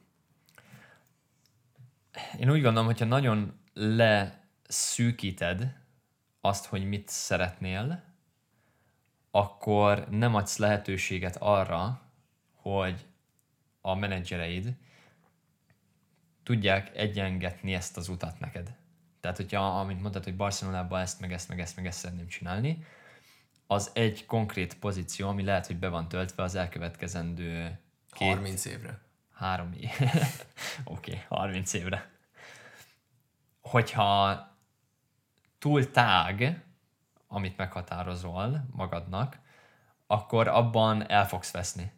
Én úgy gondolom, hogyha nagyon leszűkíted azt, hogy mit szeretnél, akkor nem adsz lehetőséget arra, hogy a menedzsereid tudják egyengetni ezt az utat neked. Tehát, hogyha, amint mondtad, hogy Barcelonában ezt, meg ezt, meg ezt, meg ezt szeretném csinálni, az egy konkrét pozíció, ami lehet, hogy be van töltve az elkövetkezendő két... 30 évre. Három év. Oké, okay, 30 évre. Hogyha túl tág, amit meghatározol magadnak, akkor abban el fogsz veszni.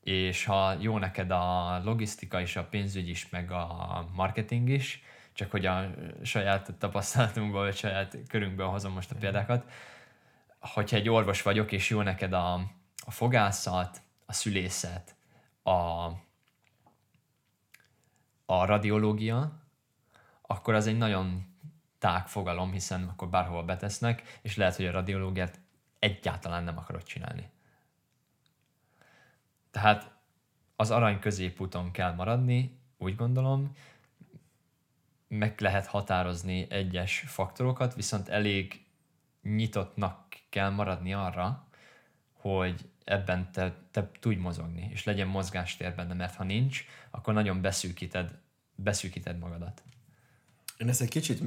És ha jó neked a logisztika és a pénzügy is, meg a marketing is, csak hogy a saját tapasztalatunkból, vagy saját körünkből hozom most a példákat, hogyha egy orvos vagyok, és jó neked a, a fogászat, a szülészet, a, a radiológia, akkor az egy nagyon tág fogalom, hiszen akkor bárhova betesznek, és lehet, hogy a radiológiát egyáltalán nem akarod csinálni. Tehát az arany középúton kell maradni, úgy gondolom, meg lehet határozni egyes faktorokat, viszont elég nyitottnak kell maradni arra, hogy ebben te, te tudj mozogni, és legyen mozgástér benne, mert ha nincs, akkor nagyon beszűkíted, beszűkíted magadat. Én ezt egy kicsit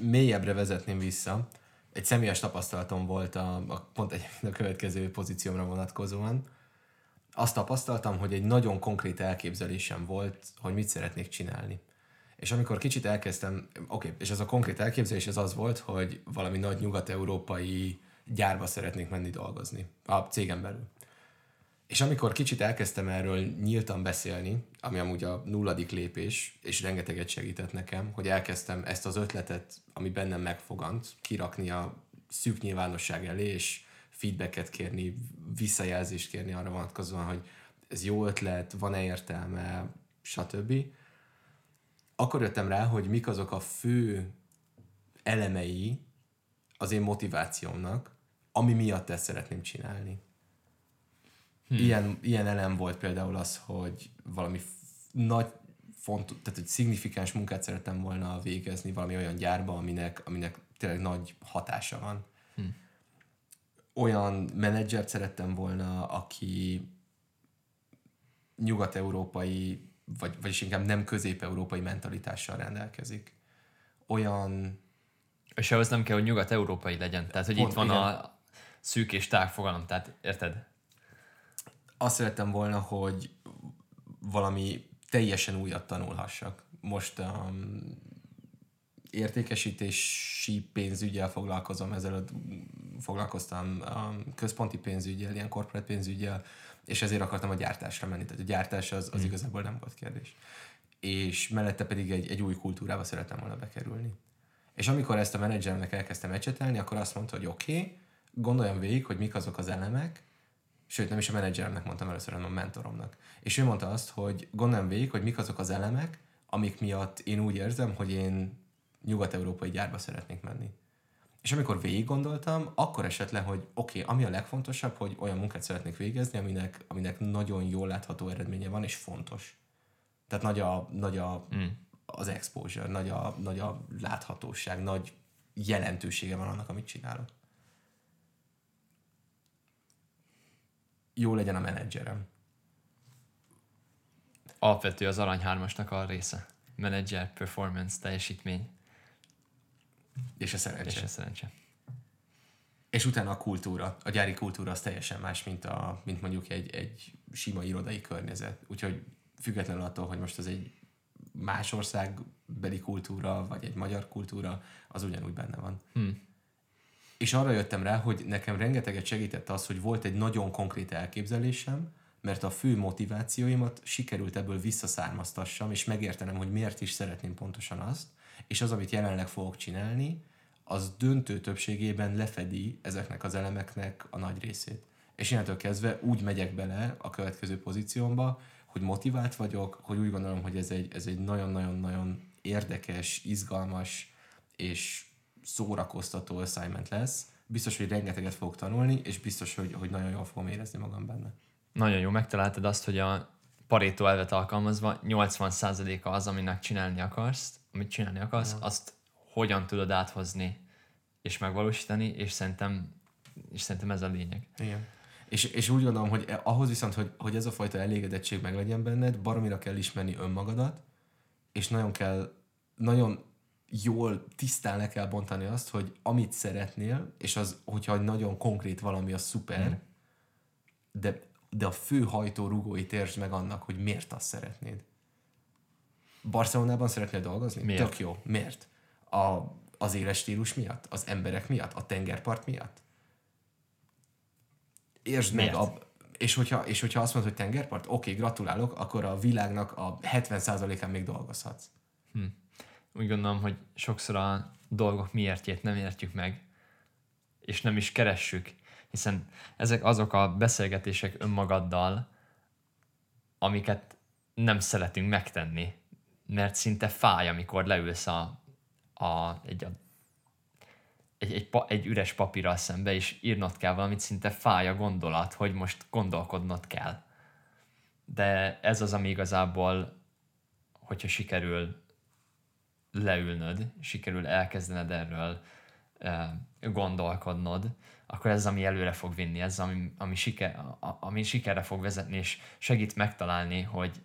mélyebbre vezetném vissza. Egy személyes tapasztalatom volt a, a pont egy a következő pozíciómra vonatkozóan. Azt tapasztaltam, hogy egy nagyon konkrét elképzelésem volt, hogy mit szeretnék csinálni. És amikor kicsit elkezdtem, oké, okay, és ez a konkrét elképzelés az az volt, hogy valami nagy nyugat-európai gyárba szeretnék menni dolgozni, a cégem belül. És amikor kicsit elkezdtem erről nyíltan beszélni, ami amúgy a nulladik lépés, és rengeteget segített nekem, hogy elkezdtem ezt az ötletet, ami bennem megfogant, kirakni a szűk nyilvánosság elé, és feedbacket kérni, visszajelzést kérni arra vonatkozóan, hogy ez jó ötlet, van-e értelme, stb. akkor jöttem rá, hogy mik azok a fő elemei az én motivációmnak, ami miatt ezt szeretném csinálni. Hmm. Ilyen, ilyen elem volt például az, hogy valami nagy font, tehát egy szignifikáns munkát szerettem volna végezni valami olyan gyárba, aminek, aminek tényleg nagy hatása van. Hmm. Olyan menedzsert szerettem volna, aki nyugat-európai, vagy, vagyis inkább nem közép-európai mentalitással rendelkezik. Olyan... És ahhoz nem kell, hogy nyugat-európai legyen. Tehát, hogy Pont, itt van igen. a szűk és tág fogalom, tehát érted? Azt szerettem volna, hogy valami teljesen újat tanulhassak. Most um, értékesítési pénzügyel foglalkozom, ezelőtt foglalkoztam um, központi pénzügyel, ilyen korporát pénzügyel, és ezért akartam a gyártásra menni. Tehát a gyártás az, az hmm. igazából nem volt kérdés. És mellette pedig egy, egy új kultúrába szerettem volna bekerülni. És amikor ezt a menedzsernek elkezdtem ecsetelni, akkor azt mondta, hogy oké, okay, gondoljam végig, hogy mik azok az elemek, sőt nem is a menedzseremnek mondtam először, hanem a mentoromnak. És ő mondta azt, hogy gondoljam végig, hogy mik azok az elemek, amik miatt én úgy érzem, hogy én nyugat-európai gyárba szeretnék menni. És amikor végig gondoltam, akkor esett le, hogy oké, okay, ami a legfontosabb, hogy olyan munkát szeretnék végezni, aminek, aminek nagyon jól látható eredménye van, és fontos. Tehát nagy, a, nagy a, mm. az exposure, nagy a, nagy a láthatóság, nagy jelentősége van annak, amit csinálok. Jó legyen a menedzserem. Alapvető az Arany 3-asnak a része. Menedzser, performance, teljesítmény. És a szerencse. És a szerencse. És utána a kultúra, a gyári kultúra az teljesen más, mint, a, mint mondjuk egy, egy sima irodai környezet. Úgyhogy függetlenül attól, hogy most az egy más országbeli kultúra, vagy egy magyar kultúra, az ugyanúgy benne van. Hmm. És arra jöttem rá, hogy nekem rengeteget segített az, hogy volt egy nagyon konkrét elképzelésem, mert a fő motivációimat sikerült ebből visszaszármaztassam, és megértenem, hogy miért is szeretném pontosan azt, és az, amit jelenleg fogok csinálni, az döntő többségében lefedi ezeknek az elemeknek a nagy részét. És innentől kezdve úgy megyek bele a következő pozíciómba, hogy motivált vagyok, hogy úgy gondolom, hogy ez egy, ez egy nagyon-nagyon-nagyon érdekes, izgalmas és szórakoztató assignment lesz. Biztos, hogy rengeteget fogok tanulni, és biztos, hogy, hogy nagyon jól fogom érezni magam benne. Nagyon jó, megtaláltad azt, hogy a Pareto elvet alkalmazva 80%-a az, aminek csinálni akarsz, amit csinálni akarsz, ja. azt hogyan tudod áthozni és megvalósítani, és szerintem, és szerintem ez a lényeg. Igen. És, és úgy gondolom, hogy e, ahhoz viszont, hogy, hogy ez a fajta elégedettség meg legyen benned, baromira kell ismerni önmagadat, és nagyon kell, nagyon jól tisztán le kell bontani azt, hogy amit szeretnél, és az, hogyha nagyon konkrét valami, az szuper, mm. de, de a fő hajtó rugóit értsd meg annak, hogy miért azt szeretnéd. Barcelonában szeretnél dolgozni? Miért? Tök jó. Miért? A, az éles stílus miatt? Az emberek miatt? A tengerpart miatt? Értsd Miért? meg, a, és, hogyha, és hogyha azt mondod, hogy tengerpart, oké, gratulálok, akkor a világnak a 70%-án még dolgozhatsz. Hm. Úgy gondolom, hogy sokszor a dolgok miértjét nem értjük meg, és nem is keressük, hiszen ezek azok a beszélgetések önmagaddal, amiket nem szeretünk megtenni, mert szinte fáj, amikor leülsz a, a, egy, a, egy, egy, egy üres papírral szembe, és írnod kell valamit, szinte fáj a gondolat, hogy most gondolkodnod kell. De ez az, ami igazából, hogyha sikerül leülnöd, sikerül elkezdened erről gondolkodnod, akkor ez, ami előre fog vinni, ez, ami, ami, siker, ami sikerre fog vezetni, és segít megtalálni, hogy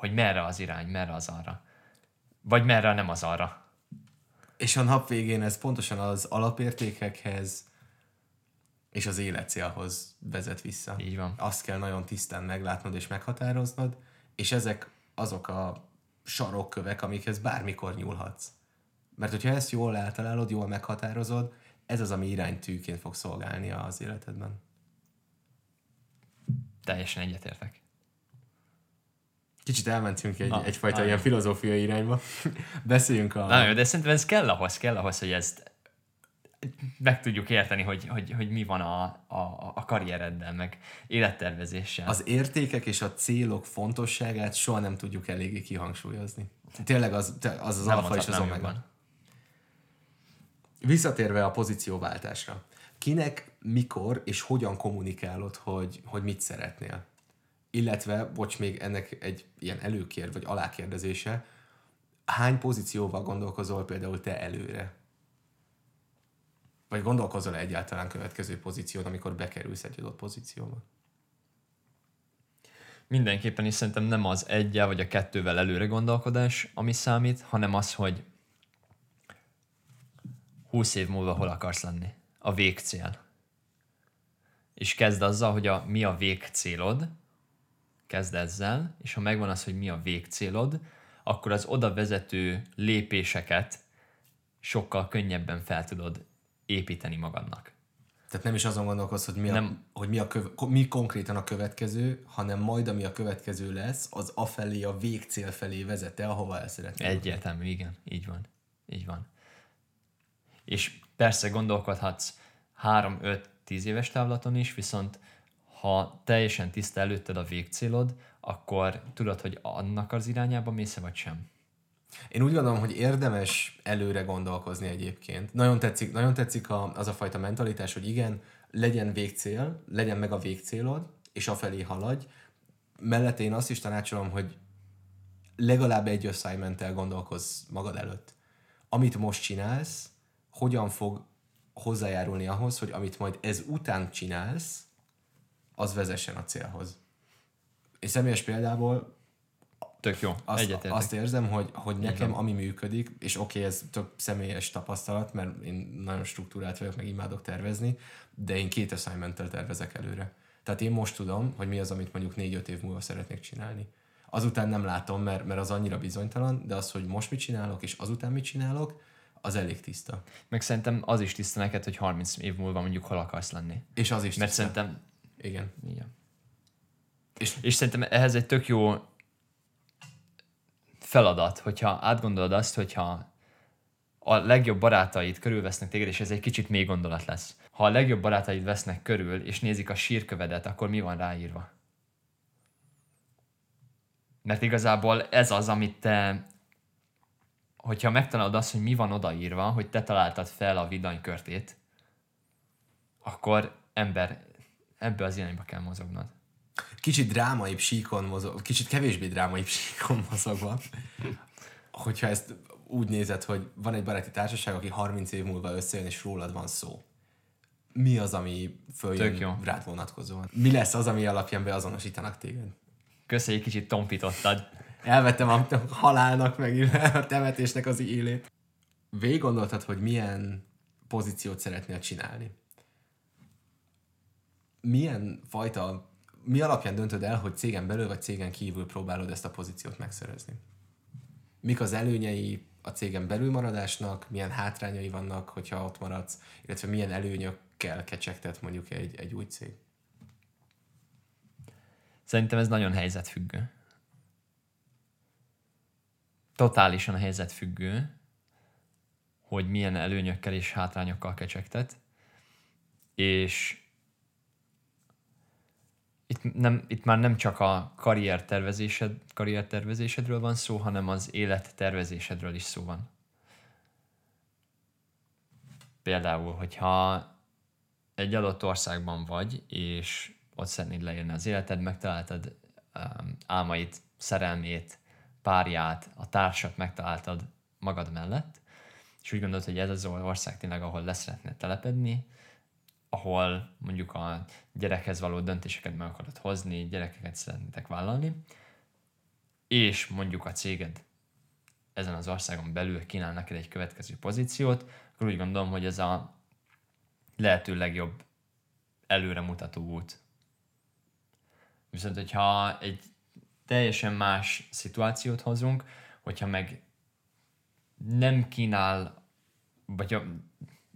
hogy merre az irány, merre az arra. Vagy merre nem az arra. És a nap végén ez pontosan az alapértékekhez és az életcélhoz vezet vissza. Így van. Azt kell nagyon tisztán meglátnod és meghatároznod, és ezek azok a sarokkövek, amikhez bármikor nyúlhatsz. Mert hogyha ezt jól eltalálod, jól meghatározod, ez az, ami iránytűként fog szolgálni az életedben. Teljesen egyetértek. Kicsit elmentünk egy, Na, egyfajta na, ilyen filozófiai irányba. Beszéljünk a... Na jó, de szerintem ez kell ahhoz, kell ahhoz, hogy ezt meg tudjuk érteni, hogy, hogy, hogy mi van a, a, a karriereddel, meg élettervezéssel. Az értékek és a célok fontosságát soha nem tudjuk eléggé kihangsúlyozni. Tényleg az az, az Nem alfa és az omega. Visszatérve a pozícióváltásra. Kinek, mikor és hogyan kommunikálod, hogy, hogy mit szeretnél? Illetve, bocs, még ennek egy ilyen előkér, vagy alákérdezése, hány pozícióval gondolkozol például te előre? Vagy gondolkozol egyáltalán következő pozíción, amikor bekerülsz egy adott pozícióba? Mindenképpen is szerintem nem az egyel vagy a kettővel előre gondolkodás, ami számít, hanem az, hogy 20 év múlva hol akarsz lenni. A végcél. És kezd azzal, hogy a, mi a végcélod, kezd ezzel, és ha megvan az, hogy mi a végcélod, akkor az oda vezető lépéseket sokkal könnyebben fel tudod építeni magadnak. Tehát nem is azon gondolkozz, hogy mi, a, Nem. hogy mi, a köv, mi konkrétan a következő, hanem majd, ami a következő lesz, az afelé, a végcél felé vezet el, ahova el szeretnél. Egyértelmű, igen, így van. Így van. És persze gondolkodhatsz 3-5-10 éves távlaton is, viszont ha teljesen tiszta előtted a végcélod, akkor tudod, hogy annak az irányába mész vagy sem. Én úgy gondolom, hogy érdemes előre gondolkozni egyébként. Nagyon tetszik, nagyon tetszik a, az a fajta mentalitás, hogy igen, legyen végcél, legyen meg a végcélod, és afelé haladj. Mellette én azt is tanácsolom, hogy legalább egy assignment gondolkozz magad előtt. Amit most csinálsz, hogyan fog hozzájárulni ahhoz, hogy amit majd ez után csinálsz, az vezessen a célhoz. És személyes példából Tök jó, azt, egyetértek. azt érzem, hogy, hogy nekem ami működik, és oké, okay, ez tök személyes tapasztalat, mert én nagyon struktúrált vagyok, meg imádok tervezni, de én két assignmenttel tervezek előre. Tehát én most tudom, hogy mi az, amit mondjuk 4-5 év múlva szeretnék csinálni. Azután nem látom, mert, mert az annyira bizonytalan, de az, hogy most mit csinálok, és azután mit csinálok, az elég tiszta. Meg szerintem az is tiszta neked, hogy 30 év múlva mondjuk hol akarsz lenni. És az is Mert tiszta. szerintem, Igen. igen. És, és szerintem ehhez egy tök jó feladat, hogyha átgondolod azt, hogyha a legjobb barátaid körülvesznek téged, és ez egy kicsit mély gondolat lesz. Ha a legjobb barátaid vesznek körül, és nézik a sírkövedet, akkor mi van ráírva? Mert igazából ez az, amit te, hogyha megtalálod azt, hogy mi van odaírva, hogy te találtad fel a villanykörtét, akkor ember, ebbe az irányba kell mozognod. Kicsit drámai síkon mozog, kicsit kevésbé drámai síkon mozogva, hogyha ezt úgy nézed, hogy van egy baráti társaság, aki 30 év múlva összejön, és rólad van szó. Mi az, ami följön rád vonatkozóan? Mi lesz az, ami alapján beazonosítanak téged? Egy kicsit tompítottad. Elvettem a halálnak, meg a temetésnek az élét. Végig gondoltad, hogy milyen pozíciót szeretnél csinálni? Milyen fajta, mi alapján döntöd el, hogy cégen belül vagy cégen kívül próbálod ezt a pozíciót megszerezni? Mik az előnyei a cégen belül maradásnak, milyen hátrányai vannak, hogyha ott maradsz, illetve milyen előnyökkel kecsegtet mondjuk egy, egy új cég? Szerintem ez nagyon helyzetfüggő. Totálisan helyzetfüggő, hogy milyen előnyökkel és hátrányokkal kecsegtet. És itt, nem, itt már nem csak a karriertervezésed, karriertervezésedről van szó, hanem az élettervezésedről is szó van. Például, hogyha egy adott országban vagy, és ott szeretnéd leírni az életed, megtaláltad um, álmait, szerelmét, párját, a társat megtaláltad magad mellett, és úgy gondolod, hogy ez az ország tényleg, ahol lesz szeretnél telepedni, ahol mondjuk a gyerekhez való döntéseket meg akarod hozni, gyerekeket szeretnétek vállalni, és mondjuk a céged ezen az országon belül kínál neked egy következő pozíciót, akkor úgy gondolom, hogy ez a lehető legjobb előremutató út. Viszont, hogyha egy teljesen más szituációt hozunk, hogyha meg nem kínál, vagy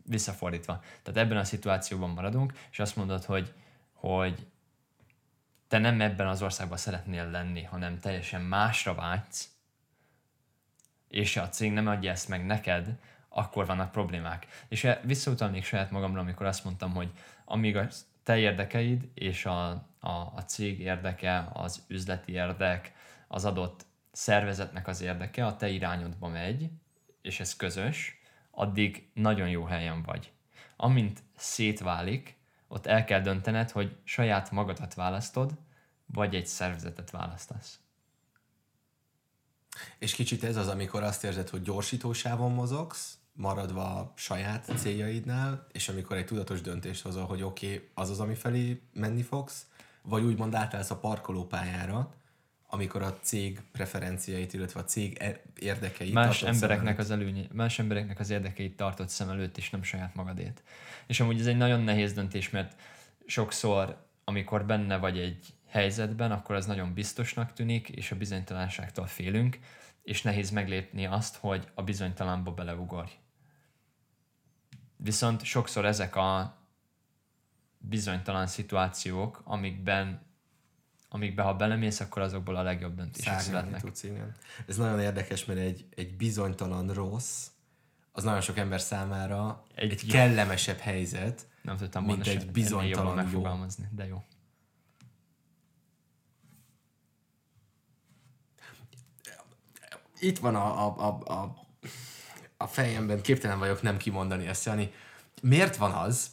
visszafordítva. Tehát ebben a szituációban maradunk, és azt mondod, hogy, hogy te nem ebben az országban szeretnél lenni, hanem teljesen másra vágysz, és a cég nem adja ezt meg neked, akkor vannak problémák. És e- visszautalnék saját magamra, amikor azt mondtam, hogy amíg a te érdekeid és a, a, a cég érdeke, az üzleti érdek, az adott szervezetnek az érdeke a te irányodba megy, és ez közös, addig nagyon jó helyen vagy. Amint szétválik, ott el kell döntened, hogy saját magadat választod, vagy egy szervezetet választasz. És kicsit ez az, amikor azt érzed, hogy gyorsítósávon mozogsz, maradva saját céljaidnál, és amikor egy tudatos döntést hozol, hogy oké, okay, az az, ami felé menni fogsz, vagy úgymond átállsz a parkolópályára, amikor a cég preferenciait, illetve a cég e- érdekeit más embereknek az előnye, más embereknek az érdekeit tartott szem előtt, és nem saját magadét. És amúgy ez egy nagyon nehéz döntés, mert sokszor, amikor benne vagy egy helyzetben, akkor az nagyon biztosnak tűnik, és a bizonytalanságtól félünk, és nehéz meglépni azt, hogy a bizonytalanba beleugorj. Viszont sokszor ezek a bizonytalan szituációk, amikben, amikben ha belemész, akkor azokból a legjobb döntések születnek. Tudsz, igen. Ez nagyon érdekes, mert egy, egy bizonytalan rossz, az nagyon sok ember számára egy, egy kellemesebb helyzet, nem tudtam mint egy bizonytalan megfogalmazni, de jó. Itt van a, a, a, a, a fejemben, képtelen vagyok nem kimondani ezt, Jani. Miért van az,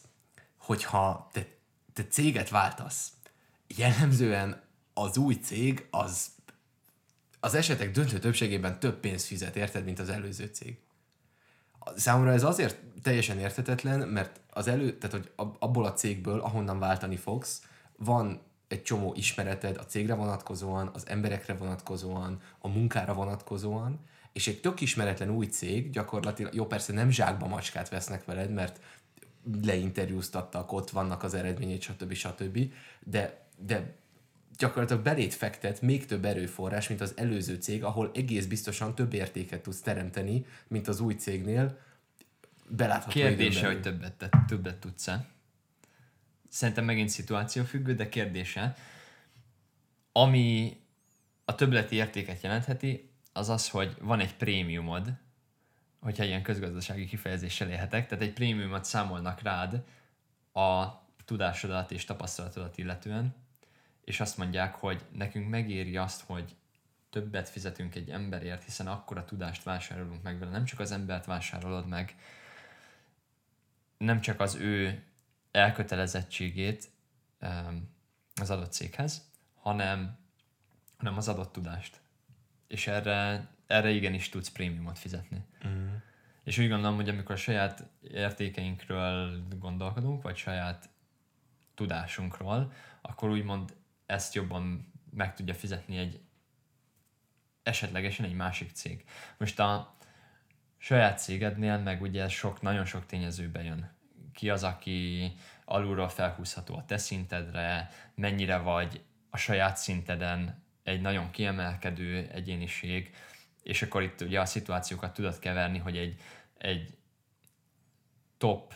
hogyha te, te céget váltasz, jellemzően az új cég az az esetek döntő többségében több pénzt fizet, érted, mint az előző cég. Számomra ez azért teljesen érthetetlen, mert az elő, tehát hogy abból a cégből, ahonnan váltani fogsz, van egy csomó ismereted a cégre vonatkozóan, az emberekre vonatkozóan, a munkára vonatkozóan, és egy tök ismeretlen új cég gyakorlatilag, jó persze nem zsákba macskát vesznek veled, mert leinterjúztattak, ott vannak az eredmények, stb. stb. De, de gyakorlatilag belét fektet még több erőforrás, mint az előző cég, ahol egész biztosan több értéket tudsz teremteni, mint az új cégnél. Belátható Kérdése, hogy többet, többet tudsz-e? Szerintem megint szituáció függő, de kérdése, ami a többleti értéket jelentheti, az az, hogy van egy prémiumod, hogyha ilyen közgazdasági kifejezéssel élhetek, tehát egy prémiumot számolnak rád a tudásodat és tapasztalatodat illetően, és azt mondják, hogy nekünk megéri azt, hogy többet fizetünk egy emberért, hiszen akkor a tudást vásárolunk meg vele. Nem csak az embert vásárolod meg, nem csak az ő elkötelezettségét az adott céghez, hanem, hanem az adott tudást. És erre, erre igenis tudsz prémiumot fizetni. Mm. És úgy gondolom, hogy amikor a saját értékeinkről gondolkodunk, vagy saját tudásunkról, akkor úgymond ezt jobban meg tudja fizetni egy esetlegesen egy másik cég. Most a saját cégednél meg ugye sok, nagyon sok tényező bejön. Ki az, aki alulról felhúzható a te szintedre, mennyire vagy a saját szinteden egy nagyon kiemelkedő egyéniség, és akkor itt ugye a szituációkat tudod keverni, hogy egy, egy top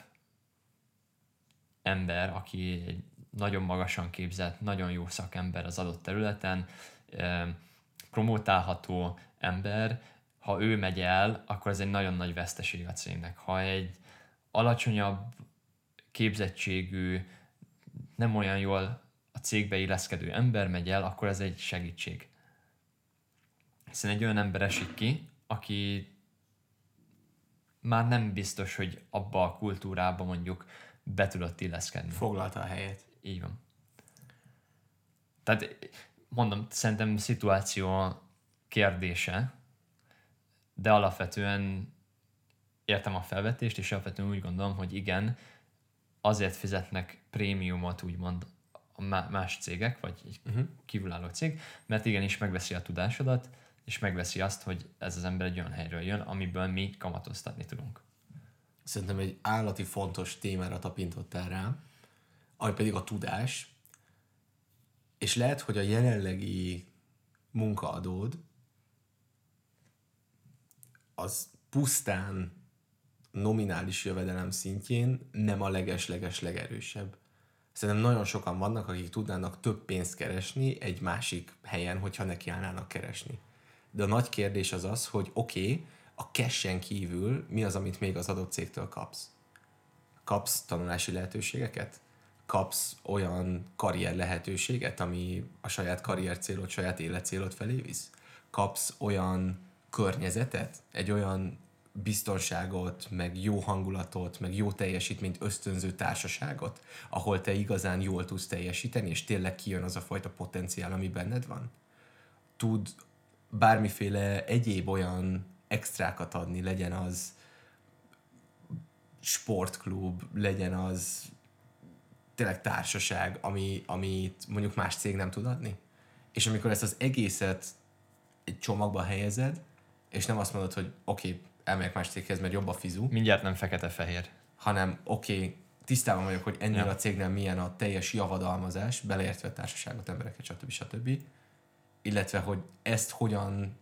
ember, aki egy nagyon magasan képzett, nagyon jó szakember az adott területen, promotálható ember, ha ő megy el, akkor ez egy nagyon nagy veszteség a cégnek. Ha egy alacsonyabb képzettségű, nem olyan jól a cégbe illeszkedő ember megy el, akkor ez egy segítség. Hiszen egy olyan ember esik ki, aki már nem biztos, hogy abba a kultúrába mondjuk be tudott illeszkedni. Foglalta a helyet. Így van. Tehát mondom, szerintem szituáció kérdése, de alapvetően értem a felvetést, és alapvetően úgy gondolom, hogy igen, azért fizetnek prémiumot úgymond a más cégek, vagy egy uh-huh. kívülálló cég, mert igenis megveszi a tudásodat, és megveszi azt, hogy ez az ember egy olyan helyről jön, amiből mi kamatoztatni tudunk. Szerintem egy állati fontos témára tapintottál rá, ami pedig a tudás, és lehet, hogy a jelenlegi munkaadód az pusztán nominális jövedelem szintjén nem a leges-leges legerősebb. Szerintem nagyon sokan vannak, akik tudnának több pénzt keresni egy másik helyen, hogyha nekiállnának keresni. De a nagy kérdés az az, hogy oké, okay, a cash kívül mi az, amit még az adott cégtől kapsz? Kapsz tanulási lehetőségeket? Kapsz olyan karrier lehetőséget, ami a saját karrier célod, saját életcélod felé visz? kapsz olyan környezetet, egy olyan biztonságot, meg jó hangulatot, meg jó teljesítményt ösztönző társaságot, ahol te igazán jól tudsz teljesíteni, és tényleg kijön az a fajta potenciál, ami benned van? Tud bármiféle egyéb olyan extrákat adni, legyen az sportklub, legyen az tényleg társaság, ami, amit mondjuk más cég nem tud adni? És amikor ezt az egészet egy csomagba helyezed, és nem azt mondod, hogy oké, okay, elmegyek más céghez, mert jobb a fizu. Mindjárt nem fekete-fehér. Hanem oké, okay, tisztában vagyok, hogy ennél ja. a cégnél milyen a teljes javadalmazás, beleértve a társaságot, embereket, stb. stb. Illetve, hogy ezt hogyan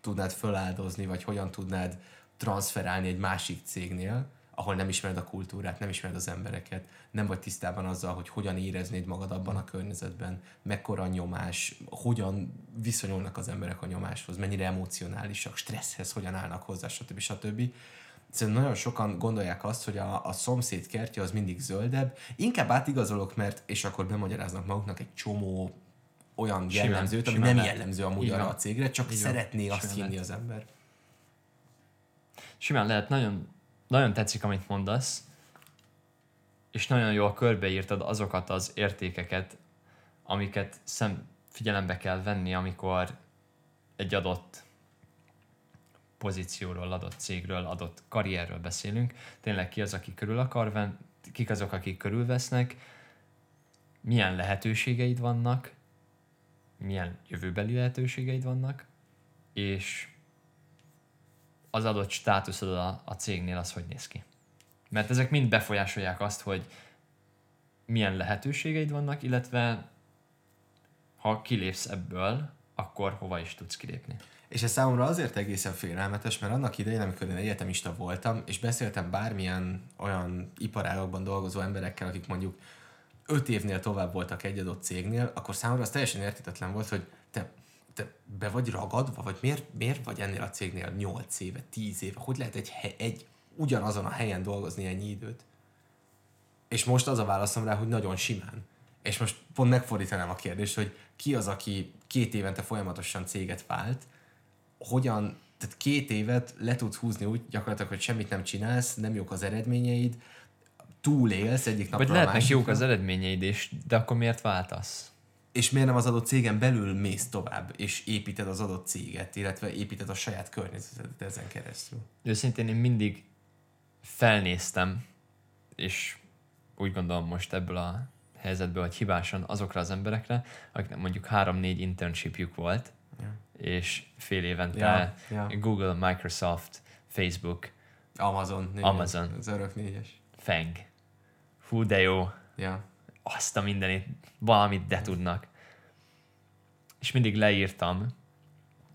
tudnád föláldozni, vagy hogyan tudnád transferálni egy másik cégnél, ahol nem ismered a kultúrát, nem ismered az embereket, nem vagy tisztában azzal, hogy hogyan éreznéd magad abban a környezetben, mekkora nyomás, hogyan viszonyulnak az emberek a nyomáshoz, mennyire emocionálisak, stresszhez hogyan állnak hozzá, stb. stb. Szerintem nagyon sokan gondolják azt, hogy a, a szomszéd kertje az mindig zöldebb. Inkább átigazolok, mert, és akkor bemagyaráznak maguknak egy csomó olyan simán, jellemzőt, ami simán nem jellemző amúgy arra a cégre, csak Igen, szeretné azt hinni lehet. az ember. Simán lehet, nagyon nagyon tetszik, amit mondasz, és nagyon jól körbeírtad azokat az értékeket, amiket szem figyelembe kell venni, amikor egy adott pozícióról, adott cégről, adott karrierről beszélünk. Tényleg ki az, aki körül akar venni, kik azok, akik körülvesznek, milyen lehetőségeid vannak, milyen jövőbeli lehetőségeid vannak, és az adott státuszod a, a cégnél az hogy néz ki. Mert ezek mind befolyásolják azt, hogy milyen lehetőségeid vannak, illetve ha kilépsz ebből, akkor hova is tudsz kilépni. És ez számomra azért egészen félelmetes, mert annak idején, amikor én egyetemista voltam, és beszéltem bármilyen olyan iparágokban dolgozó emberekkel, akik mondjuk öt évnél tovább voltak egy adott cégnél, akkor számomra az teljesen értetetlen volt, hogy te te be vagy ragadva, vagy miért, miért vagy ennél a cégnél 8 éve, 10 éve? Hogy lehet egy, egy ugyanazon a helyen dolgozni ennyi időt? És most az a válaszom rá, hogy nagyon simán. És most pont megfordítanám a kérdést, hogy ki az, aki két évente folyamatosan céget vált, hogyan, tehát két évet le tudsz húzni úgy gyakorlatilag, hogy semmit nem csinálsz, nem jók az eredményeid, túlélsz egyik napra Vagy lehetnek jók az eredményeid is, de akkor miért váltasz? És miért nem az adott cégen belül mész tovább, és építed az adott céget, illetve építed a saját környezetet ezen keresztül. Őszintén én mindig felnéztem, és úgy gondolom most ebből a helyzetből, hogy hibásan azokra az emberekre, akiknek mondjuk három-négy internshipjük volt, yeah. és fél évente yeah, yeah. Google, Microsoft, Facebook, Amazon, négyes, Amazon, az örök négyes. Feng. Hú, de jó. Yeah azt a mindenit, valamit de tudnak. És mindig leírtam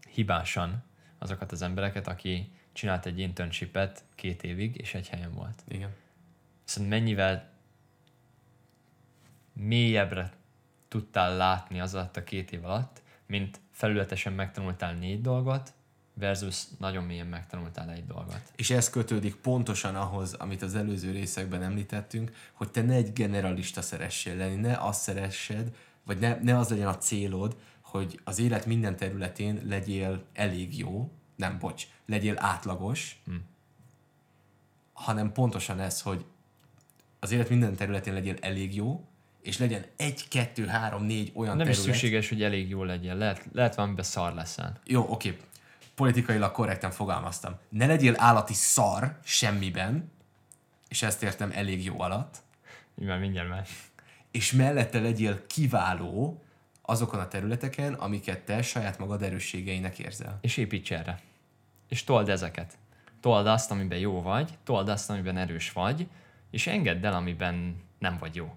hibásan azokat az embereket, aki csinált egy internshipet két évig, és egy helyen volt. Igen. Viszont mennyivel mélyebbre tudtál látni az alatt a két év alatt, mint felületesen megtanultál négy dolgot, versus nagyon mélyen megtanultál egy dolgot. És ez kötődik pontosan ahhoz, amit az előző részekben említettünk, hogy te ne egy generalista szeressél lenni, ne azt szeressed, vagy ne, ne az legyen a célod, hogy az élet minden területén legyél elég jó, nem, bocs, legyél átlagos, hm. hanem pontosan ez, hogy az élet minden területén legyél elég jó, és legyen egy, kettő, három, négy olyan Nem terület. is szükséges, hogy elég jó legyen. Lehet, lehet valamiben szar leszel. Jó, oké politikailag korrekten fogalmaztam. Ne legyél állati szar semmiben, és ezt értem elég jó alatt. Igen, mindjárt más. És mellette legyél kiváló azokon a területeken, amiket te saját magad erősségeinek érzel. És építs erre. És told ezeket. Told azt, amiben jó vagy, told azt, amiben erős vagy, és engedd el, amiben nem vagy jó.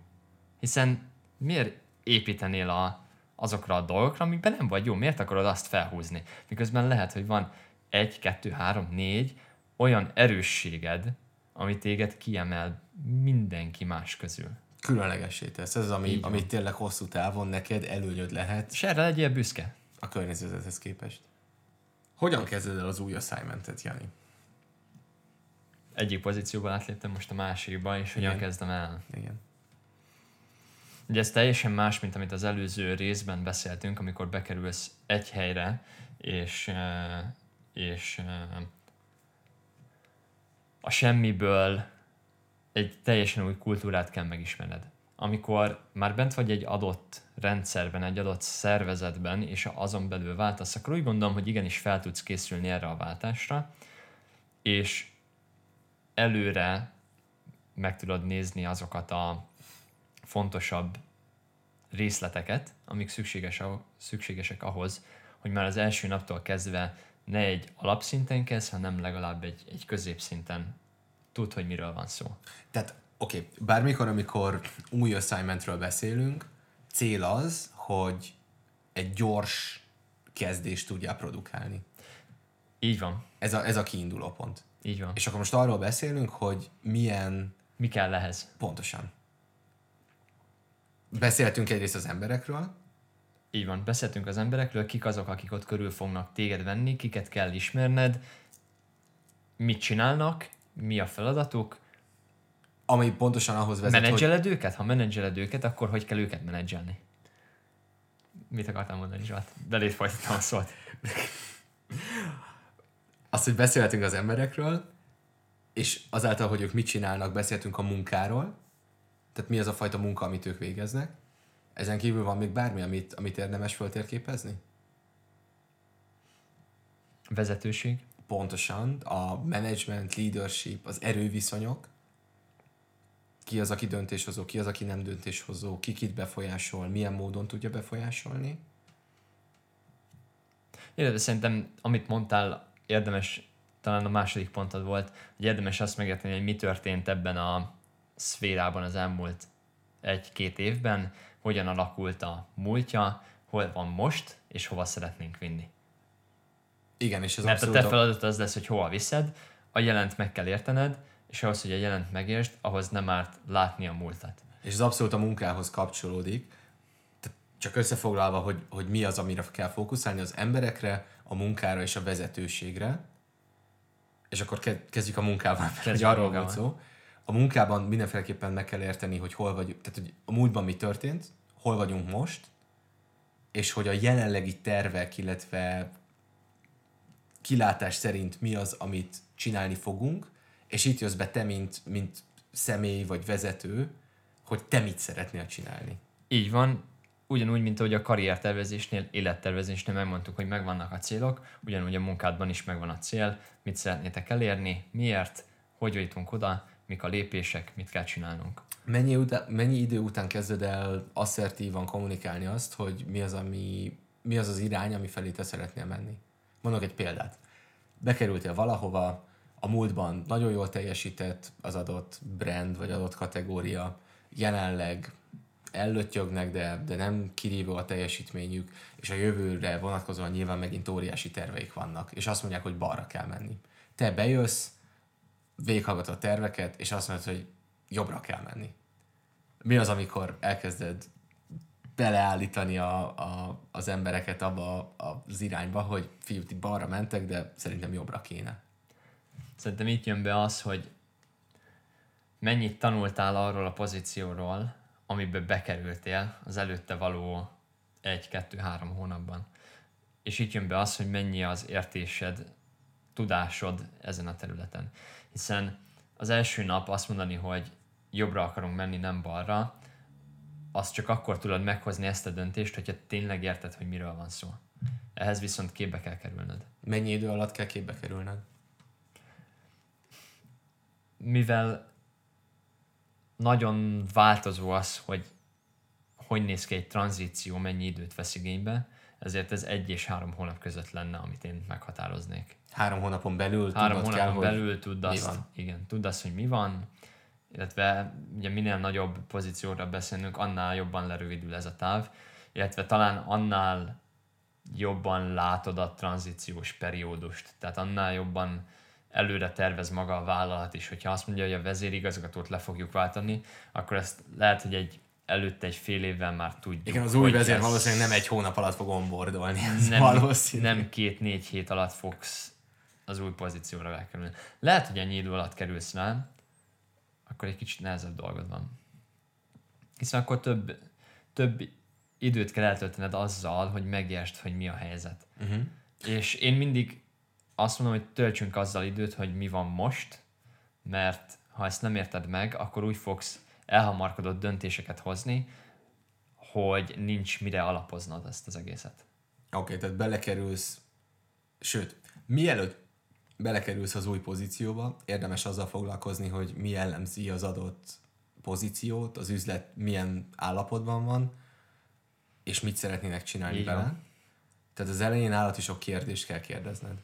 Hiszen miért építenél a azokra a dolgokra, amikben nem vagy jó. Miért akarod azt felhúzni? Miközben lehet, hogy van egy, kettő, három, négy olyan erősséged, ami téged kiemel mindenki más közül. Különlegessé tesz. Ez az, ami, ami tényleg hosszú távon neked előnyöd lehet. És erre legyél büszke. A környezetedhez képest. Hogyan kezded el az új assignmentet, Jani? Egyik pozícióban átléptem most a másikba, és hogyan kezdem el? Igen. Ugye ez teljesen más, mint amit az előző részben beszéltünk, amikor bekerülsz egy helyre, és, eh, és eh, a semmiből egy teljesen új kultúrát kell megismered. Amikor már bent vagy egy adott rendszerben, egy adott szervezetben, és azon belül váltasz, akkor úgy gondolom, hogy igenis fel tudsz készülni erre a váltásra, és előre meg tudod nézni azokat a fontosabb részleteket, amik szükséges, szükségesek ahhoz, hogy már az első naptól kezdve ne egy alapszinten kezd, hanem legalább egy, egy középszinten tud, hogy miről van szó. Tehát oké, okay, bármikor, amikor új assignmentről beszélünk, cél az, hogy egy gyors kezdést tudja produkálni. Így van. Ez a, ez a kiinduló pont. Így van. És akkor most arról beszélünk, hogy milyen... Mi kell ehhez? Pontosan. Beszéltünk egyrészt az emberekről. Így van, beszéltünk az emberekről, kik azok, akik ott körül fognak téged venni, kiket kell ismerned, mit csinálnak, mi a feladatuk. Ami pontosan ahhoz vezet, Menedzseled hogy... őket? Ha menedzseled őket, akkor hogy kell őket menedzselni? Mit akartam mondani, Zsolt? Belét folytattam a szót. Azt, hogy beszéltünk az emberekről, és azáltal, hogy ők mit csinálnak, beszéltünk a munkáról, tehát mi az a fajta munka, amit ők végeznek. Ezen kívül van még bármi, amit, amit érdemes föltérképezni? Vezetőség. Pontosan. A management, leadership, az erőviszonyok. Ki az, aki döntéshozó, ki az, aki nem döntéshozó, ki kit befolyásol, milyen módon tudja befolyásolni. Illetve szerintem, amit mondtál, érdemes, talán a második pontod volt, hogy érdemes azt megérteni, hogy mi történt ebben a szférában az elmúlt egy-két évben, hogyan alakult a múltja, hol van most, és hova szeretnénk vinni. Igen, és ez Mert a te feladat az lesz, hogy hova viszed, a jelent meg kell értened, és ahhoz, hogy a jelent megértsd, ahhoz nem árt látni a múltat. És ez abszolút a munkához kapcsolódik. csak összefoglalva, hogy, hogy mi az, amire kell fókuszálni, az emberekre, a munkára és a vezetőségre. És akkor kezdjük a munkával, hogy arról volt szó a munkában mindenféleképpen meg kell érteni, hogy hol vagyunk, tehát hogy a múltban mi történt, hol vagyunk most, és hogy a jelenlegi tervek, illetve kilátás szerint mi az, amit csinálni fogunk, és itt jössz be te, mint, mint személy vagy vezető, hogy te mit szeretnél csinálni. Így van, ugyanúgy, mint ahogy a karriertervezésnél, élettervezésnél megmondtuk, hogy megvannak a célok, ugyanúgy a munkádban is megvan a cél, mit szeretnétek elérni, miért, hogy jutunk oda, mik a lépések, mit kell csinálnunk. Mennyi, utá- mennyi idő után kezded el asszertívan kommunikálni azt, hogy mi az, ami, mi az az irány, ami felé te szeretnél menni? Mondok egy példát. Bekerültél valahova, a múltban nagyon jól teljesített az adott brand vagy adott kategória, jelenleg ellöttyögnek, de, de nem kirívó a teljesítményük, és a jövőre vonatkozóan nyilván megint óriási terveik vannak, és azt mondják, hogy balra kell menni. Te bejössz, véghallgatod a terveket, és azt mondod, hogy jobbra kell menni. Mi az, amikor elkezded beleállítani a, a, az embereket abba az irányba, hogy fiú, ti balra mentek, de szerintem jobbra kéne. Szerintem itt jön be az, hogy mennyit tanultál arról a pozícióról, amiben bekerültél az előtte való egy-kettő-három hónapban. És itt jön be az, hogy mennyi az értésed, tudásod ezen a területen hiszen az első nap azt mondani, hogy jobbra akarunk menni, nem balra, azt csak akkor tudod meghozni ezt a döntést, hogyha tényleg érted, hogy miről van szó. Ehhez viszont képbe kell kerülned. Mennyi idő alatt kell képbe kerülned? Mivel nagyon változó az, hogy hogy néz ki egy tranzíció, mennyi időt vesz igénybe, ezért ez egy és három hónap között lenne, amit én meghatároznék. Három hónapon belül Három hónapon kell, belül tudd azt, van. igen, tudd azt, hogy mi van, illetve ugye minél nagyobb pozícióra beszélünk, annál jobban lerövidül ez a táv, illetve talán annál jobban látod a tranzíciós periódust, tehát annál jobban előre tervez maga a vállalat is. Hogyha azt mondja, hogy a vezérigazgatót le fogjuk váltani, akkor ezt lehet, hogy egy előtte egy fél évvel már tudjuk. Igen, az új vezér ez... valószínűleg nem egy hónap alatt fog onboardolni. Nem, nem két-négy hét alatt fogsz az új pozícióra elkerülni. Lehet, hogy ennyi idő alatt kerülsz rá, akkor egy kicsit nehezebb dolgod van. Hiszen akkor több, több időt kell eltöltened azzal, hogy megértsd, hogy mi a helyzet. Uh-huh. És én mindig azt mondom, hogy töltsünk azzal időt, hogy mi van most, mert ha ezt nem érted meg, akkor úgy fogsz elhamarkodott döntéseket hozni, hogy nincs mire alapoznod ezt az egészet. Oké, okay, tehát belekerülsz, sőt, mielőtt belekerülsz az új pozícióba, érdemes azzal foglalkozni, hogy mi jellemzi az adott pozíciót, az üzlet milyen állapotban van, és mit szeretnének csinálni Így vele. van. Tehát az elején állati sok kérdést kell kérdezned.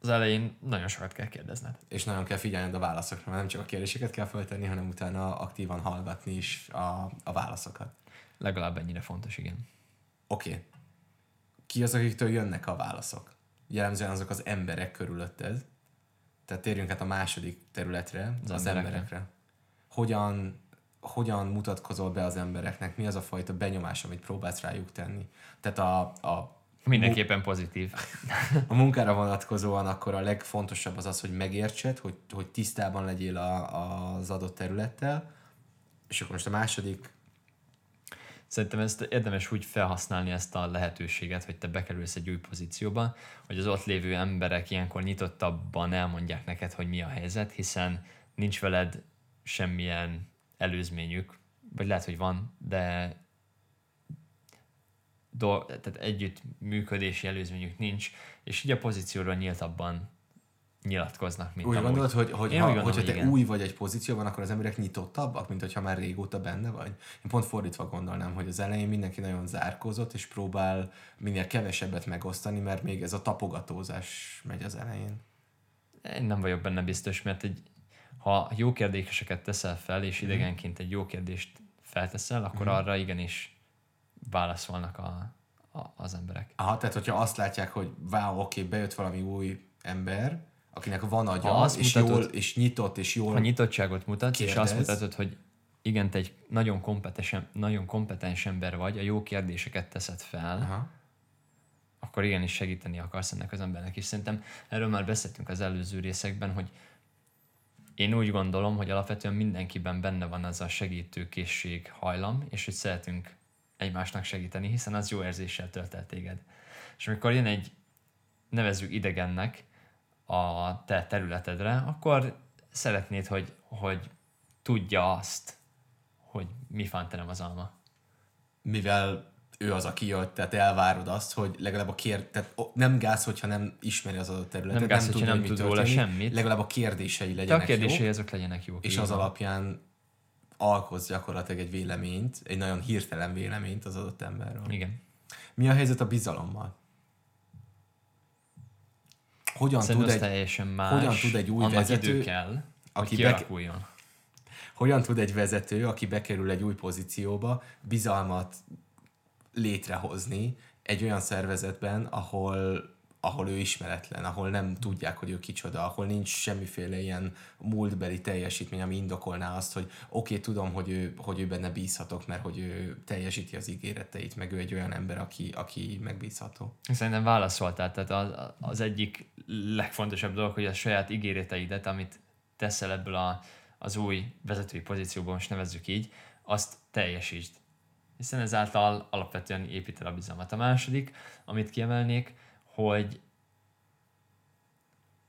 Az elején nagyon sokat kell kérdezned. És nagyon kell figyelned a válaszokra, mert nem csak a kérdéseket kell feltenni, hanem utána aktívan hallgatni is a, a válaszokat. Legalább ennyire fontos, igen. Oké. Okay. Ki az, akiktől jönnek a válaszok? Jellemzően azok az emberek körülötted. Tehát térjünk át a második területre, az, Az emberekre. emberekre. Hogyan, hogyan mutatkozol be az embereknek? Mi az a fajta benyomás, amit próbálsz rájuk tenni? Tehát a, a Mindenképpen pozitív. a munkára vonatkozóan akkor a legfontosabb az az, hogy megértsed, hogy, hogy tisztában legyél a, az adott területtel, és akkor most a második, Szerintem ezt érdemes úgy felhasználni ezt a lehetőséget, hogy te bekerülsz egy új pozícióba, hogy az ott lévő emberek ilyenkor nyitottabban elmondják neked, hogy mi a helyzet, hiszen nincs veled semmilyen előzményük, vagy lehet, hogy van, de do, tehát együtt működési előzményük nincs, és így a pozícióról nyíltabban nyilatkoznak, mint úgy amúgy. gondolod, hogy, hogy Én ha, gondolom, hogyha te igen. új vagy egy pozícióban, akkor az emberek nyitottabbak, mint hogyha már régóta benne vagy? Én pont fordítva gondolnám, hogy az elején mindenki nagyon zárkózott, és próbál minél kevesebbet megosztani, mert még ez a tapogatózás megy az elején. Én nem vagyok benne biztos, mert egy, ha jó kérdéseket teszel fel, és idegenként egy jó kérdést felteszel, akkor Mhm. arra igenis válaszolnak a, a, az emberek. Aha, tehát hogyha azt látják, hogy wow, oké, bejött valami új ember, akinek van agya, Ha azt és, mutatod- jól, és nyitott, és jól Ha nyitottságot mutatsz, és azt mutatod, hogy igen, te egy nagyon kompetens, nagyon kompetens ember vagy, a jó kérdéseket teszed fel, Aha. akkor igenis segíteni akarsz ennek az embernek. És szerintem erről már beszéltünk az előző részekben, hogy én úgy gondolom, hogy alapvetően mindenkiben benne van az a segítőkészség hajlam, és hogy szeretünk egymásnak segíteni, hiszen az jó érzéssel tölt el téged. És amikor jön egy nevezzük idegennek a te területedre, akkor szeretnéd, hogy, hogy tudja azt, hogy mi fánterem az alma. mivel ő az, aki jött, tehát elvárod azt, hogy legalább a kér... Tehát nem gáz, hogyha nem ismeri az adott területet, Nem gáz, hogyha tudja, nem tud róla semmit. Legalább a kérdései De a legyenek kérdései jók, azok legyenek jók. és az alapján alkotsz gyakorlatilag egy véleményt, egy nagyon hirtelen véleményt az adott emberről. Igen. Mi a helyzet a bizalommal? Hogyan Szerintem tud, egy, teljesen más. hogyan tud egy új annak vezető, idő kell, hogy aki kialakuljon. hogyan tud egy vezető, aki bekerül egy új pozícióba, bizalmat létrehozni egy olyan szervezetben, ahol, ahol ő ismeretlen, ahol nem tudják, hogy ő kicsoda, ahol nincs semmiféle ilyen múltbeli teljesítmény, ami indokolná azt, hogy oké, okay, tudom, hogy ő, hogy ő benne bízhatok, mert hogy ő teljesíti az ígéreteit, meg ő egy olyan ember, aki, aki megbízható. Szerintem válaszoltál, tehát az, az egyik legfontosabb dolog, hogy a saját ígéreteidet, amit teszel ebből a, az új vezetői pozícióból, most nevezzük így, azt teljesítsd. Hiszen ezáltal alapvetően építed a bizalmat. A második, amit kiemelnék, hogy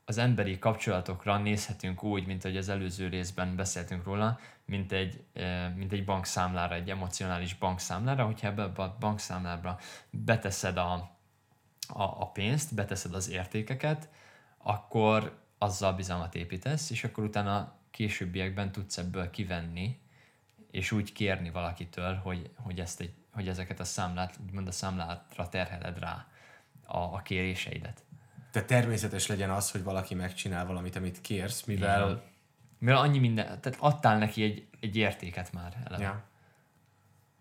az emberi kapcsolatokra nézhetünk úgy, mint hogy az előző részben beszéltünk róla, mint egy, mint egy bankszámlára, egy emocionális bankszámlára, hogyha ebbe a bankszámlára beteszed a, a, a pénzt, beteszed az értékeket, akkor azzal bizalmat építesz, és akkor utána későbbiekben tudsz ebből kivenni, és úgy kérni valakitől, hogy, hogy, ezt egy, hogy ezeket a számlát, úgymond a számlátra terheled rá a, a kéréseidet. Tehát természetes legyen az, hogy valaki megcsinál valamit, amit kérsz, mivel... van. Mivel annyi minden, tehát adtál neki egy, egy értéket már eleve. Ja.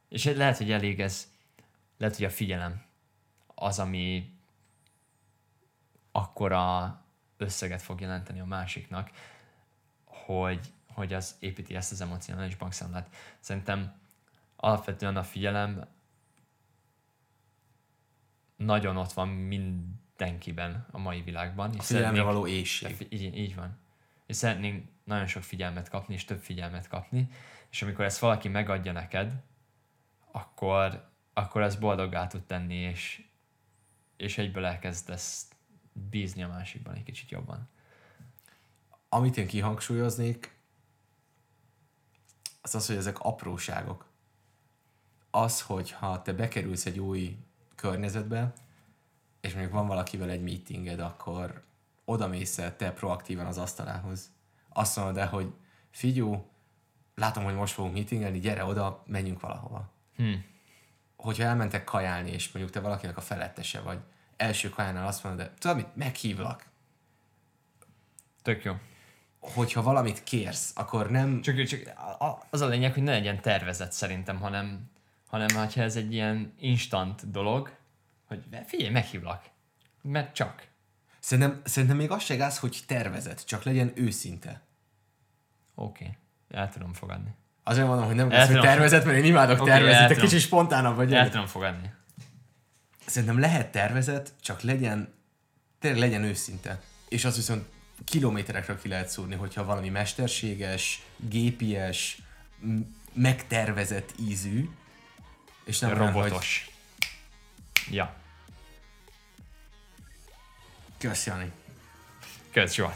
És lehet, hogy elég ez, lehet, hogy a figyelem az, ami akkora összeget fog jelenteni a másiknak, hogy, hogy az építi ezt az emocionális bankszámlát. Szerintem alapvetően a figyelem nagyon ott van mindenkiben a mai világban. És A figyelemre való éjség. Így, így van. És szeretnénk nagyon sok figyelmet kapni, és több figyelmet kapni, és amikor ezt valaki megadja neked, akkor, akkor ez boldoggá tud tenni, és, és egyből elkezdesz bízni a másikban egy kicsit jobban. Amit én kihangsúlyoznék, az az, hogy ezek apróságok. Az, hogy ha te bekerülsz egy új környezetbe, és mondjuk van valakivel egy meetinged, akkor oda mész te proaktívan az asztalához. Azt mondod el, hogy figyú, látom, hogy most fogunk meetingelni, gyere oda, menjünk valahova. Hmm. Hogyha elmentek kajálni, és mondjuk te valakinek a felettese vagy, első kajánál azt mondod, de tudod mit, meghívlak. Tök jó. Hogyha valamit kérsz, akkor nem... Csak, csak az a lényeg, hogy ne legyen tervezet szerintem, hanem, hanem ha ez egy ilyen instant dolog, hogy figyelj, meghívlak. Mert csak. Szerintem, szerintem még az se gáz, hogy tervezet, csak legyen őszinte. Oké, okay. el tudom fogadni. Azért mondom, hogy nem lesz, hogy tervezet, mert én imádok okay, tervezni, te kicsit spontánabb vagy. El tudom fogadni. Szerintem lehet tervezet, csak legyen, tényleg legyen őszinte. És az viszont kilométerekre ki lehet szúrni, hogyha valami mesterséges, gépies, megtervezett ízű, és nem robotos. Hogy Ja. Kösz, Jani. Kösz, Zsolt.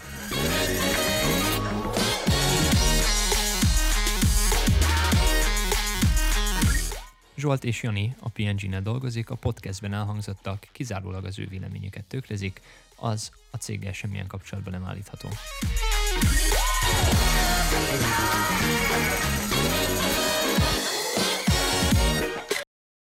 Zsolt és Jani a PNG-nél dolgozik, a podcastben elhangzottak kizárólag az ő véleményeket tőklezik, az a céggel semmilyen kapcsolatban nem állítható.